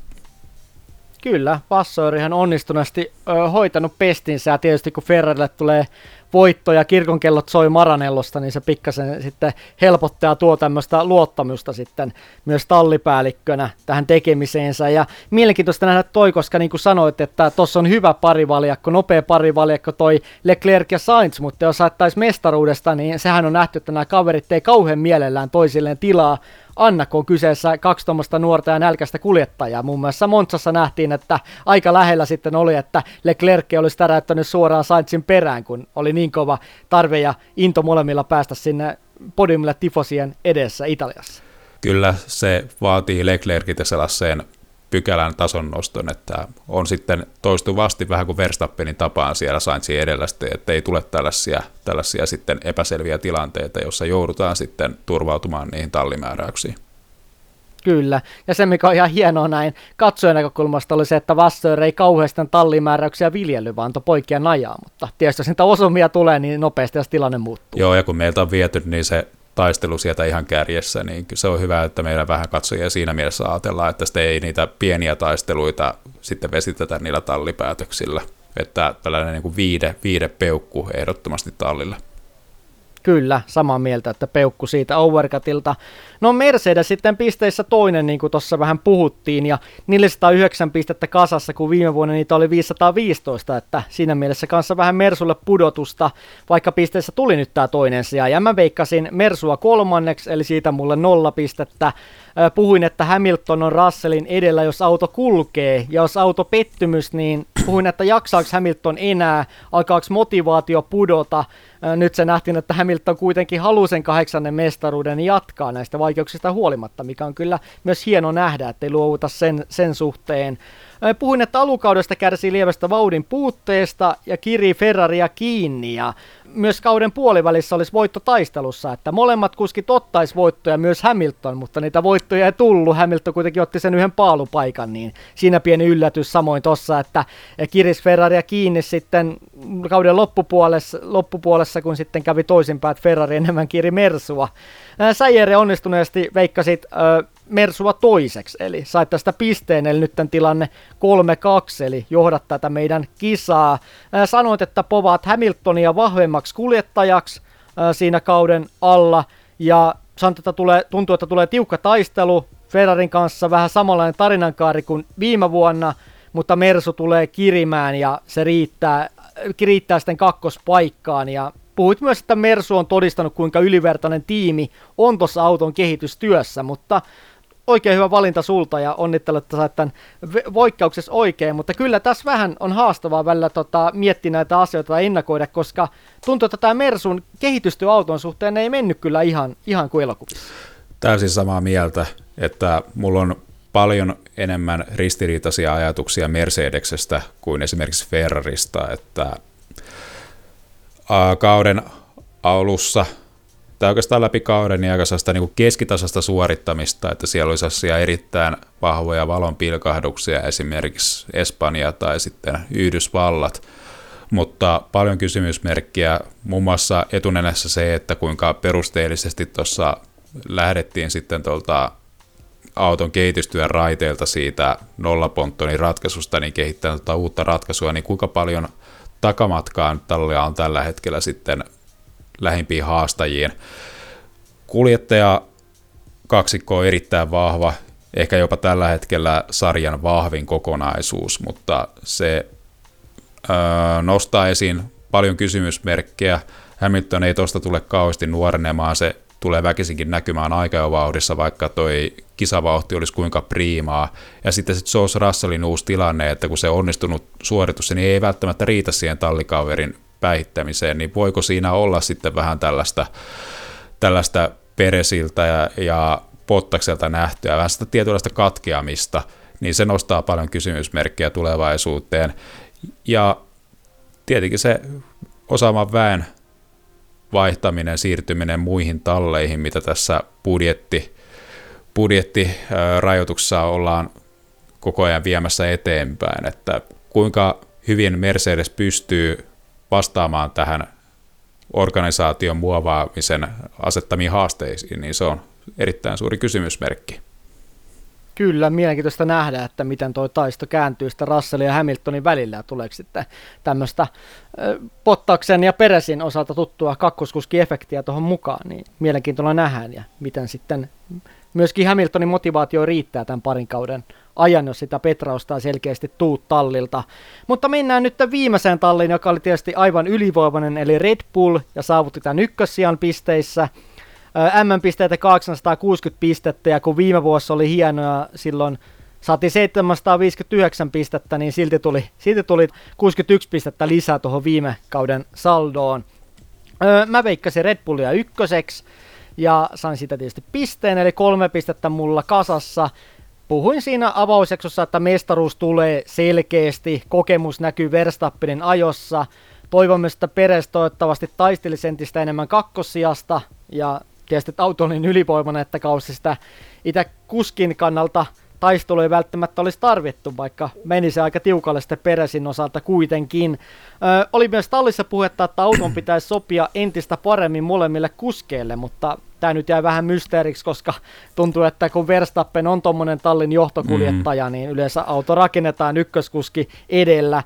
Kyllä, Passoirihan onnistuneesti hoitanut pestinsä ja tietysti kun Ferrarille tulee voitto ja kirkonkellot soi Maranellosta, niin se pikkasen sitten helpottaa tuo tämmöistä luottamusta sitten myös tallipäällikkönä tähän tekemiseensä. Ja mielenkiintoista nähdä toi, koska niin kuin sanoit, että tuossa on hyvä parivaljakko, nopea parivaljakko toi Leclerc ja Sainz, mutta jos haettaisiin mestaruudesta, niin sehän on nähty, että nämä kaverit ei kauhean mielellään toisilleen tilaa anna, kun on kyseessä kaksi tuommoista nuorta ja nälkäistä kuljettajaa. Muun muassa Montsassa nähtiin, että aika lähellä sitten oli, että Leclerc olisi täräyttänyt suoraan Sainzin perään, kun oli niin kova tarve ja into molemmilla päästä sinne podiumille tifosien edessä Italiassa. Kyllä se vaatii Leclerciltä sellaiseen pykälän tason noston, että on sitten toistuvasti vähän kuin Verstappenin tapaan siellä Sainzin edellä, että ei tule tällaisia, tällaisia sitten epäselviä tilanteita, joissa joudutaan sitten turvautumaan niihin tallimääräyksiin. Kyllä, ja se mikä on ihan hienoa näin katsojen näkökulmasta oli se, että Vasseur ei kauheasti tallimääräyksiä viljely, vaan antoi poikia najaa, mutta tietysti jos niitä osumia tulee, niin nopeasti jos tilanne muuttuu. Joo, ja kun meiltä on viety, niin se taistelu sieltä ihan kärjessä, niin se on hyvä, että meillä vähän katsojia siinä mielessä ajatellaan, että sitten ei niitä pieniä taisteluita sitten vesitetä niillä tallipäätöksillä. Että tällainen niin kuin viide, viide peukku ehdottomasti tallille. Kyllä, samaa mieltä, että peukku siitä Overcutilta. No Mercedes sitten pisteissä toinen, niin kuin tuossa vähän puhuttiin, ja 409 pistettä kasassa, kun viime vuonna niitä oli 515, että siinä mielessä kanssa vähän Mersulle pudotusta, vaikka pisteissä tuli nyt tämä toinen sija. Ja mä veikkasin Mersua kolmanneksi, eli siitä mulle nolla pistettä. Puhuin, että Hamilton on Russellin edellä, jos auto kulkee, ja jos auto pettymys, niin puhuin, että jaksaako Hamilton enää, alkaako motivaatio pudota. Nyt se nähtiin, että Hamilton kuitenkin halusi sen kahdeksannen mestaruuden jatkaa näistä vaikeuksista huolimatta, mikä on kyllä myös hieno nähdä, että ei luovuta sen, sen suhteen. Puhuin, että alukaudesta kärsii lievästä vauhdin puutteesta ja kiri Ferraria kiinni ja myös kauden puolivälissä olisi voitto taistelussa, että molemmat kuskit ottaisi voittoja, myös Hamilton, mutta niitä voittoja ei tullut. Hamilton kuitenkin otti sen yhden paalupaikan, niin siinä pieni yllätys samoin tossa, että kiris Ferraria kiinni sitten kauden loppupuolessa, loppupuolessa kun sitten kävi toisinpäin, että Ferrari enemmän kiri Mersua. Säjere onnistuneesti veikkasit äh, Mersua toiseksi, eli sait tästä pisteen, eli nyt tämän tilanne 3-2, eli johdat tätä meidän kisaa. Äh, sanoit, että povaat Hamiltonia vahvemmaksi kuljettajaksi siinä kauden alla, ja sanoit, että tulee, tuntuu, että tulee tiukka taistelu Ferrarin kanssa, vähän samanlainen tarinankaari kuin viime vuonna, mutta Mersu tulee kirimään ja se riittää, riittää sitten kakkospaikkaan ja puhuit myös, että Mersu on todistanut, kuinka ylivertainen tiimi on tuossa auton kehitystyössä, mutta oikein hyvä valinta sulta ja onnittelut, että sait tämän voikkauksessa oikein, mutta kyllä tässä vähän on haastavaa välillä tota, miettiä näitä asioita tai ennakoida, koska tuntuu, että tämä Mersun kehitystyö auton suhteen ei mennyt kyllä ihan, ihan kuin elokuvissa. Täysin samaa mieltä, että mulla on paljon enemmän ristiriitaisia ajatuksia Mercedeksestä kuin esimerkiksi Ferrarista, että kauden alussa tai oikeastaan läpi kauden niin aika sellaista niin keskitasasta suorittamista, että siellä olisi sellaisia erittäin vahvoja valonpilkahduksia, esimerkiksi Espanja tai sitten Yhdysvallat, mutta paljon kysymysmerkkiä, muun muassa etunenässä se, että kuinka perusteellisesti tuossa lähdettiin sitten tuolta auton kehitystyön raiteilta siitä nollaponttonin ratkaisusta, niin kehittää tuota uutta ratkaisua, niin kuinka paljon takamatkaan tallia on tällä hetkellä sitten lähimpiin haastajiin. Kuljettaja kaksikko on erittäin vahva, ehkä jopa tällä hetkellä sarjan vahvin kokonaisuus, mutta se öö, nostaa esiin paljon kysymysmerkkejä. Hamilton ei tuosta tule kauheasti nuorenemaan, se tulee väkisinkin näkymään aikajovauhdissa, vaikka toi kisavauhti olisi kuinka priimaa. Ja sitten se George Russellin uusi tilanne, että kun se onnistunut suoritus, niin ei välttämättä riitä siihen tallikaverin päihittämiseen, niin voiko siinä olla sitten vähän tällaista, tällaista peresiltä ja, ja pottakselta nähtyä, vähän sitä tietynlaista katkeamista, niin se nostaa paljon kysymysmerkkejä tulevaisuuteen. Ja tietenkin se osaavan väen vaihtaminen, siirtyminen muihin talleihin, mitä tässä budjetti, budjettirajoituksessa ollaan koko ajan viemässä eteenpäin, että kuinka hyvin Mercedes pystyy vastaamaan tähän organisaation muovaamisen asettamiin haasteisiin, niin se on erittäin suuri kysymysmerkki. Kyllä, mielenkiintoista nähdä, että miten tuo taisto kääntyy sitä Russellin ja Hamiltonin välillä ja tuleeko sitten tämmöistä Pottaksen ja Peresin osalta tuttua kakkoskuski-efektiä tuohon mukaan, niin mielenkiintoista nähdään ja miten sitten myöskin Hamiltonin motivaatio riittää tämän parin kauden ajan, jos sitä petrausta selkeästi tuu tallilta. Mutta mennään nyt viimeiseen talliin, joka oli tietysti aivan ylivoimainen, eli Red Bull, ja saavutti tämän ykkössijan pisteissä. M-pisteitä 860 pistettä, ja kun viime vuosi oli hienoa, silloin saatiin 759 pistettä, niin silti tuli, silti tuli 61 pistettä lisää tuohon viime kauden saldoon. Öö, mä veikkasin Red Bullia ykköseksi, ja sain siitä tietysti pisteen, eli kolme pistettä mulla kasassa. Puhuin siinä avausjaksossa, että mestaruus tulee selkeästi, kokemus näkyy Verstappenin ajossa. Toivomme, että Peres toivottavasti taisteli sentistä enemmän kakkosijasta, ja tietysti että auto oli niin ylivoimainen, että kausi sitä itse kuskin kannalta taistelu ei välttämättä olisi tarvittu, vaikka meni se aika tiukalle sitten Peresin osalta kuitenkin. Ö, oli myös tallissa puhetta, että auton pitäisi sopia entistä paremmin molemmille kuskeille, mutta tämä nyt jäi vähän mysteeriksi, koska tuntuu, että kun Verstappen on tuommoinen tallin johtokuljettaja, mm. niin yleensä auto rakennetaan ykköskuski edellä.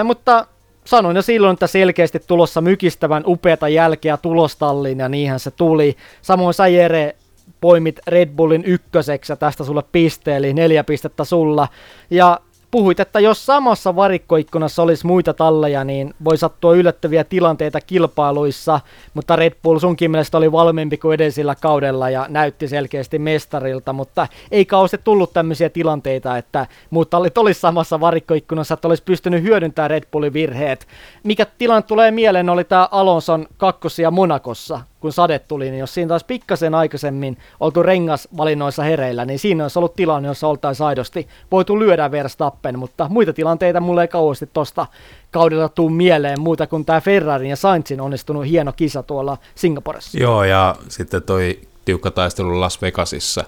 Ö, mutta sanoin jo silloin, että selkeästi tulossa mykistävän upeata jälkeä tulostalliin ja niinhän se tuli. Samoin sä Jere poimit Red Bullin ykköseksi ja tästä sulle piste, eli neljä pistettä sulla. Ja puhuit, että jos samassa varikkoikkunassa olisi muita talleja, niin voi sattua yllättäviä tilanteita kilpailuissa, mutta Red Bull sunkin mielestä oli valmiimpi kuin edellisellä kaudella ja näytti selkeästi mestarilta, mutta ei kauheasti tullut tämmöisiä tilanteita, että muut tallit olisi samassa varikkoikkunassa, että olisi pystynyt hyödyntämään Red Bullin virheet. Mikä tilanne tulee mieleen oli tämä Alonson kakkosia Monakossa, kun sade tuli, niin jos siinä taas pikkasen aikaisemmin oltu rengasvalinnoissa hereillä, niin siinä olisi ollut tilanne, jossa oltaisiin aidosti voitu lyödä Verstappen, mutta muita tilanteita mulle ei kauheasti tosta kaudella tuu mieleen muuta kuin tämä Ferrarin ja Sainzin onnistunut hieno kisa tuolla Singaporessa. Joo, ja sitten toi tiukka taistelu Las Vegasissa.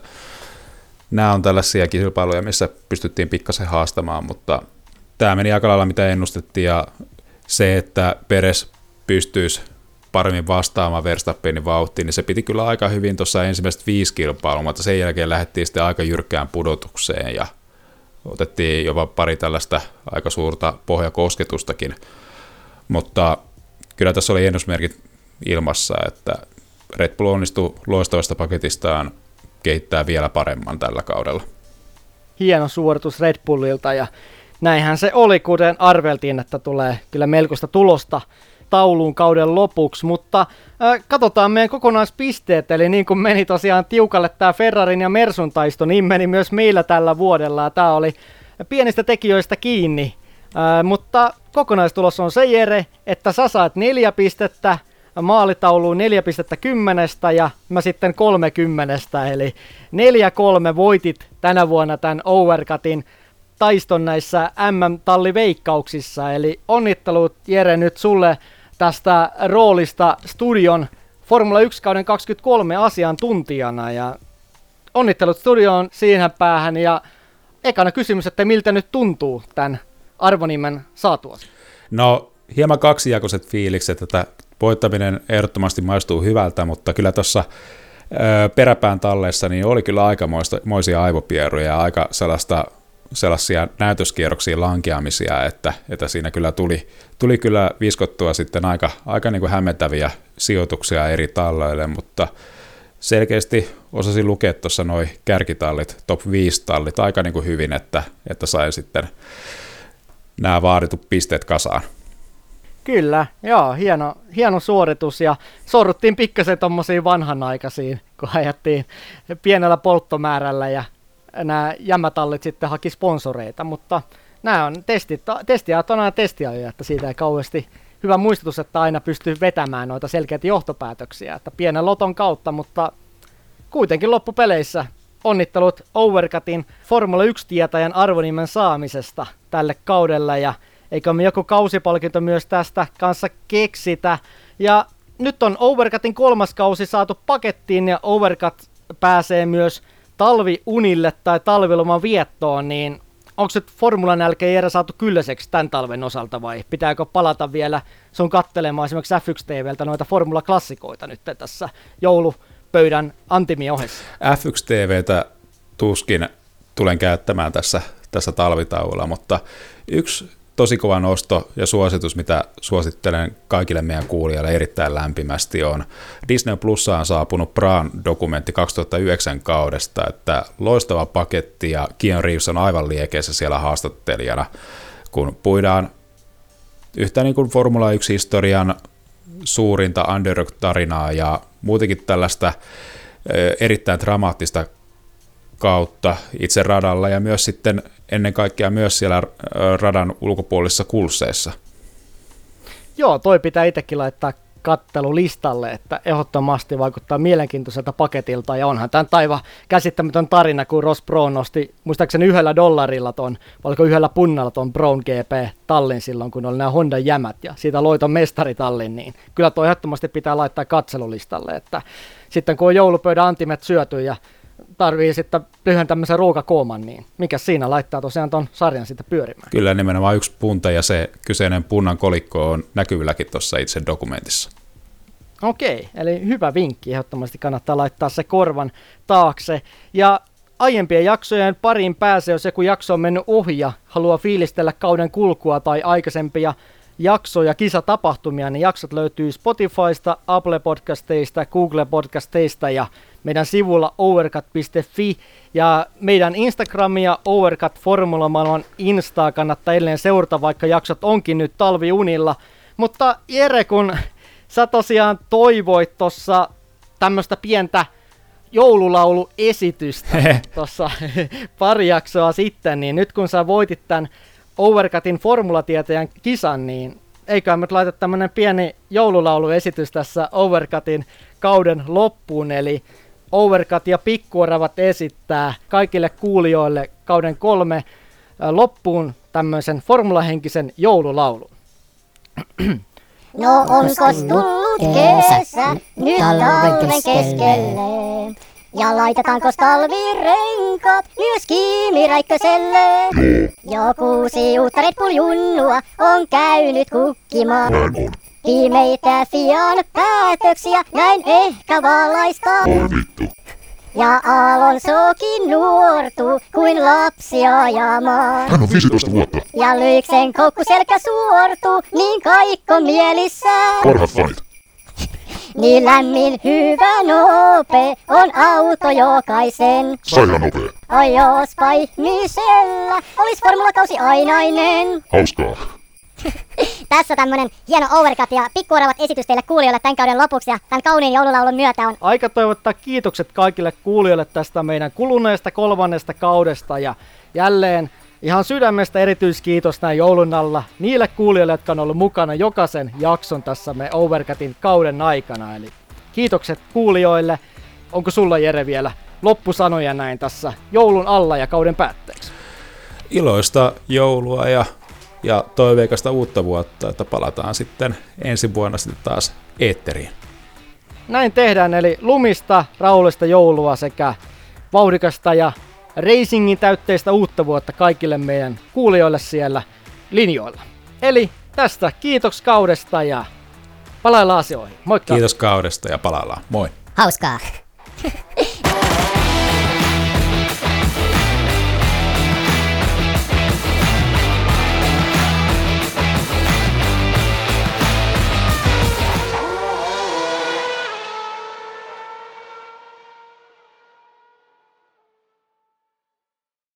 Nämä on tällaisia kilpailuja, missä pystyttiin pikkasen haastamaan, mutta tämä meni aika lailla mitä ennustettiin, ja se, että Peres pystyisi paremmin vastaamaan Verstappenin vauhtiin, niin se piti kyllä aika hyvin tuossa ensimmäiset viisi kilpailua, mutta sen jälkeen lähdettiin sitten aika jyrkkään pudotukseen ja otettiin jopa pari tällaista aika suurta pohjakosketustakin, mutta kyllä tässä oli ennusmerkit ilmassa, että Red Bull onnistui loistavasta paketistaan kehittää vielä paremman tällä kaudella. Hieno suoritus Red Bullilta ja näinhän se oli, kuten arveltiin, että tulee kyllä melkoista tulosta tauluun kauden lopuksi, mutta äh, katsotaan meidän kokonaispisteet, eli niin kuin meni tosiaan tiukalle tämä Ferrarin ja Mersun taisto, niin meni myös meillä tällä vuodella, tämä oli pienistä tekijöistä kiinni, äh, mutta kokonaistulos on se Jere, että sä saat neljä pistettä, maalitauluun 4 pistettä kymmenestä ja mä sitten 30, eli 4-3 voitit tänä vuonna tämän Overcutin taiston näissä MM-talliveikkauksissa, eli onnittelut Jere nyt sulle tästä roolista studion Formula 1 kauden 23 asiantuntijana ja onnittelut studioon siihen päähän ja ekana kysymys, että miltä nyt tuntuu tämän arvonimen saatua? No hieman kaksijakoiset fiilikset, että voittaminen ehdottomasti maistuu hyvältä, mutta kyllä tuossa peräpään talleessa niin oli kyllä aikamoisia aivopieruja ja aika sellaista sellaisia näytöskierroksia lankeamisia, että, että siinä kyllä tuli, tuli kyllä viskottua sitten aika, aika niin kuin hämmentäviä sijoituksia eri talloille, mutta selkeästi osasin lukea tuossa noin kärkitallit, top 5 tallit aika niin kuin hyvin, että, että sai sitten nämä vaaditut pisteet kasaan. Kyllä, joo, hieno, hieno suoritus ja sorruttiin pikkasen tuommoisiin vanhanaikaisiin, kun ajattiin pienellä polttomäärällä ja nämä jämätallit sitten haki sponsoreita, mutta nämä on testit, testiajat on aina testiajoja, että siitä ei kauheasti hyvä muistutus, että aina pystyy vetämään noita selkeitä johtopäätöksiä, että pienen loton kautta, mutta kuitenkin loppupeleissä onnittelut Overcutin Formula 1-tietäjän arvonimen saamisesta tälle kaudelle ja eikö me joku kausipalkinto myös tästä kanssa keksitä. Ja nyt on Overcutin kolmas kausi saatu pakettiin ja Overcut pääsee myös talviunille tai talviloman viettoon, niin onko se formulan jälkeen Jere saatu kylläiseksi tämän talven osalta vai pitääkö palata vielä sun kattelemaan esimerkiksi F1 TVltä noita formula-klassikoita nyt tässä joulupöydän antimien ohessa? F1 TVtä tuskin tulen käyttämään tässä, tässä talvitauolla, mutta yksi tosi kova nosto ja suositus, mitä suosittelen kaikille meidän kuulijoille erittäin lämpimästi on Disney Plussaan saapunut Braan dokumentti 2009 kaudesta, että loistava paketti ja Keanu Reeves on aivan liekeissä siellä haastattelijana, kun puidaan yhtä niin kuin Formula 1-historian suurinta underdog-tarinaa ja muutenkin tällaista erittäin dramaattista kautta itse radalla ja myös sitten ennen kaikkea myös siellä radan ulkopuolisissa kulseissa. Joo, toi pitää itsekin laittaa kattelulistalle, että ehdottomasti vaikuttaa mielenkiintoiselta paketilta, ja onhan tämä taiva käsittämätön tarina, kun Ross Brown nosti muistaakseni yhdellä dollarilla ton, vaikka yhdellä punnalla ton Brown GP tallin silloin, kun oli nämä Honda jämät, ja siitä loi ton mestaritallin, niin kyllä toi ehdottomasti pitää laittaa katselulistalle, että sitten kun on joulupöydän antimet syöty ja tarvii sitten lyhyen tämmöisen ruokakooman, niin mikä siinä laittaa tosiaan ton sarjan sitten pyörimään. Kyllä nimenomaan yksi punta ja se kyseinen punnan kolikko on näkyvilläkin tuossa itse dokumentissa. Okei, eli hyvä vinkki, ehdottomasti kannattaa laittaa se korvan taakse. Ja aiempien jaksojen pariin pääsee, jos joku jakso on mennyt ohi ja haluaa fiilistellä kauden kulkua tai aikaisempia jaksoja, kisatapahtumia, niin jaksot löytyy Spotifysta, Apple Podcasteista, Google Podcasteista ja meidän sivulla overcut.fi ja meidän Instagramia Overcut Formula Maailman Instaa kannattaa edelleen seurata, vaikka jaksot onkin nyt talviunilla. Mutta Jere, kun sä tosiaan toivoit tuossa tämmöistä pientä joululauluesitystä tuossa pari jaksoa sitten, niin nyt kun sä voitit tämän Overcutin formulatietäjän kisan, niin eiköhän me laita tämmönen pieni joululauluesitys tässä Overcutin kauden loppuun, eli Overcut ja Pikkuoravat esittää kaikille kuulijoille kauden kolme loppuun tämmöisen formulahenkisen joululaulun. No onko tullut kesä nyt talven keskelle? Ja laitetaanko talvirenkaat myös Kiimi Räikköselle? Ja kuusi uutta Red Bull junnua on käynyt kukkimaan. Viimeitä Fian päätöksiä näin ehkä valaista. Ja Alonsokin nuortu kuin lapsi ajamaan. Hän on 15 vuotta. Ja Lyyksen koukkuselkä suortu niin kaikko mielissään. Parhaat fanit. Niin lämmin hyvä nope on auto jokaisen. Sairaan nopea. Ai jospa ihmisellä olis formulakausi ainainen. Hauskaa. Tässä tämmönen hieno overcut ja pikkuoravat esitys teille kuulijoille tämän kauden lopuksi ja tämän kauniin joululaulun myötä on Aika toivottaa kiitokset kaikille kuulijoille tästä meidän kuluneesta kolmannesta kaudesta ja jälleen ihan sydämestä erityiskiitos näin joulun alla niille kuulijoille, jotka on ollut mukana jokaisen jakson tässä me Overcutin kauden aikana. Eli kiitokset kuulijoille. Onko sulla Jere vielä loppusanoja näin tässä joulun alla ja kauden päätteeksi? Iloista joulua ja, ja toiveikasta uutta vuotta, että palataan sitten ensi vuonna sitten taas eetteriin. Näin tehdään, eli lumista, rauhallista joulua sekä vauhdikasta ja racingin täytteistä uutta vuotta kaikille meidän kuulijoille siellä linjoilla. Eli tästä kiitos kaudesta ja palaillaan asioihin. Moikka! Kiitos kaudesta ja palaillaan. Moi! hauskaa.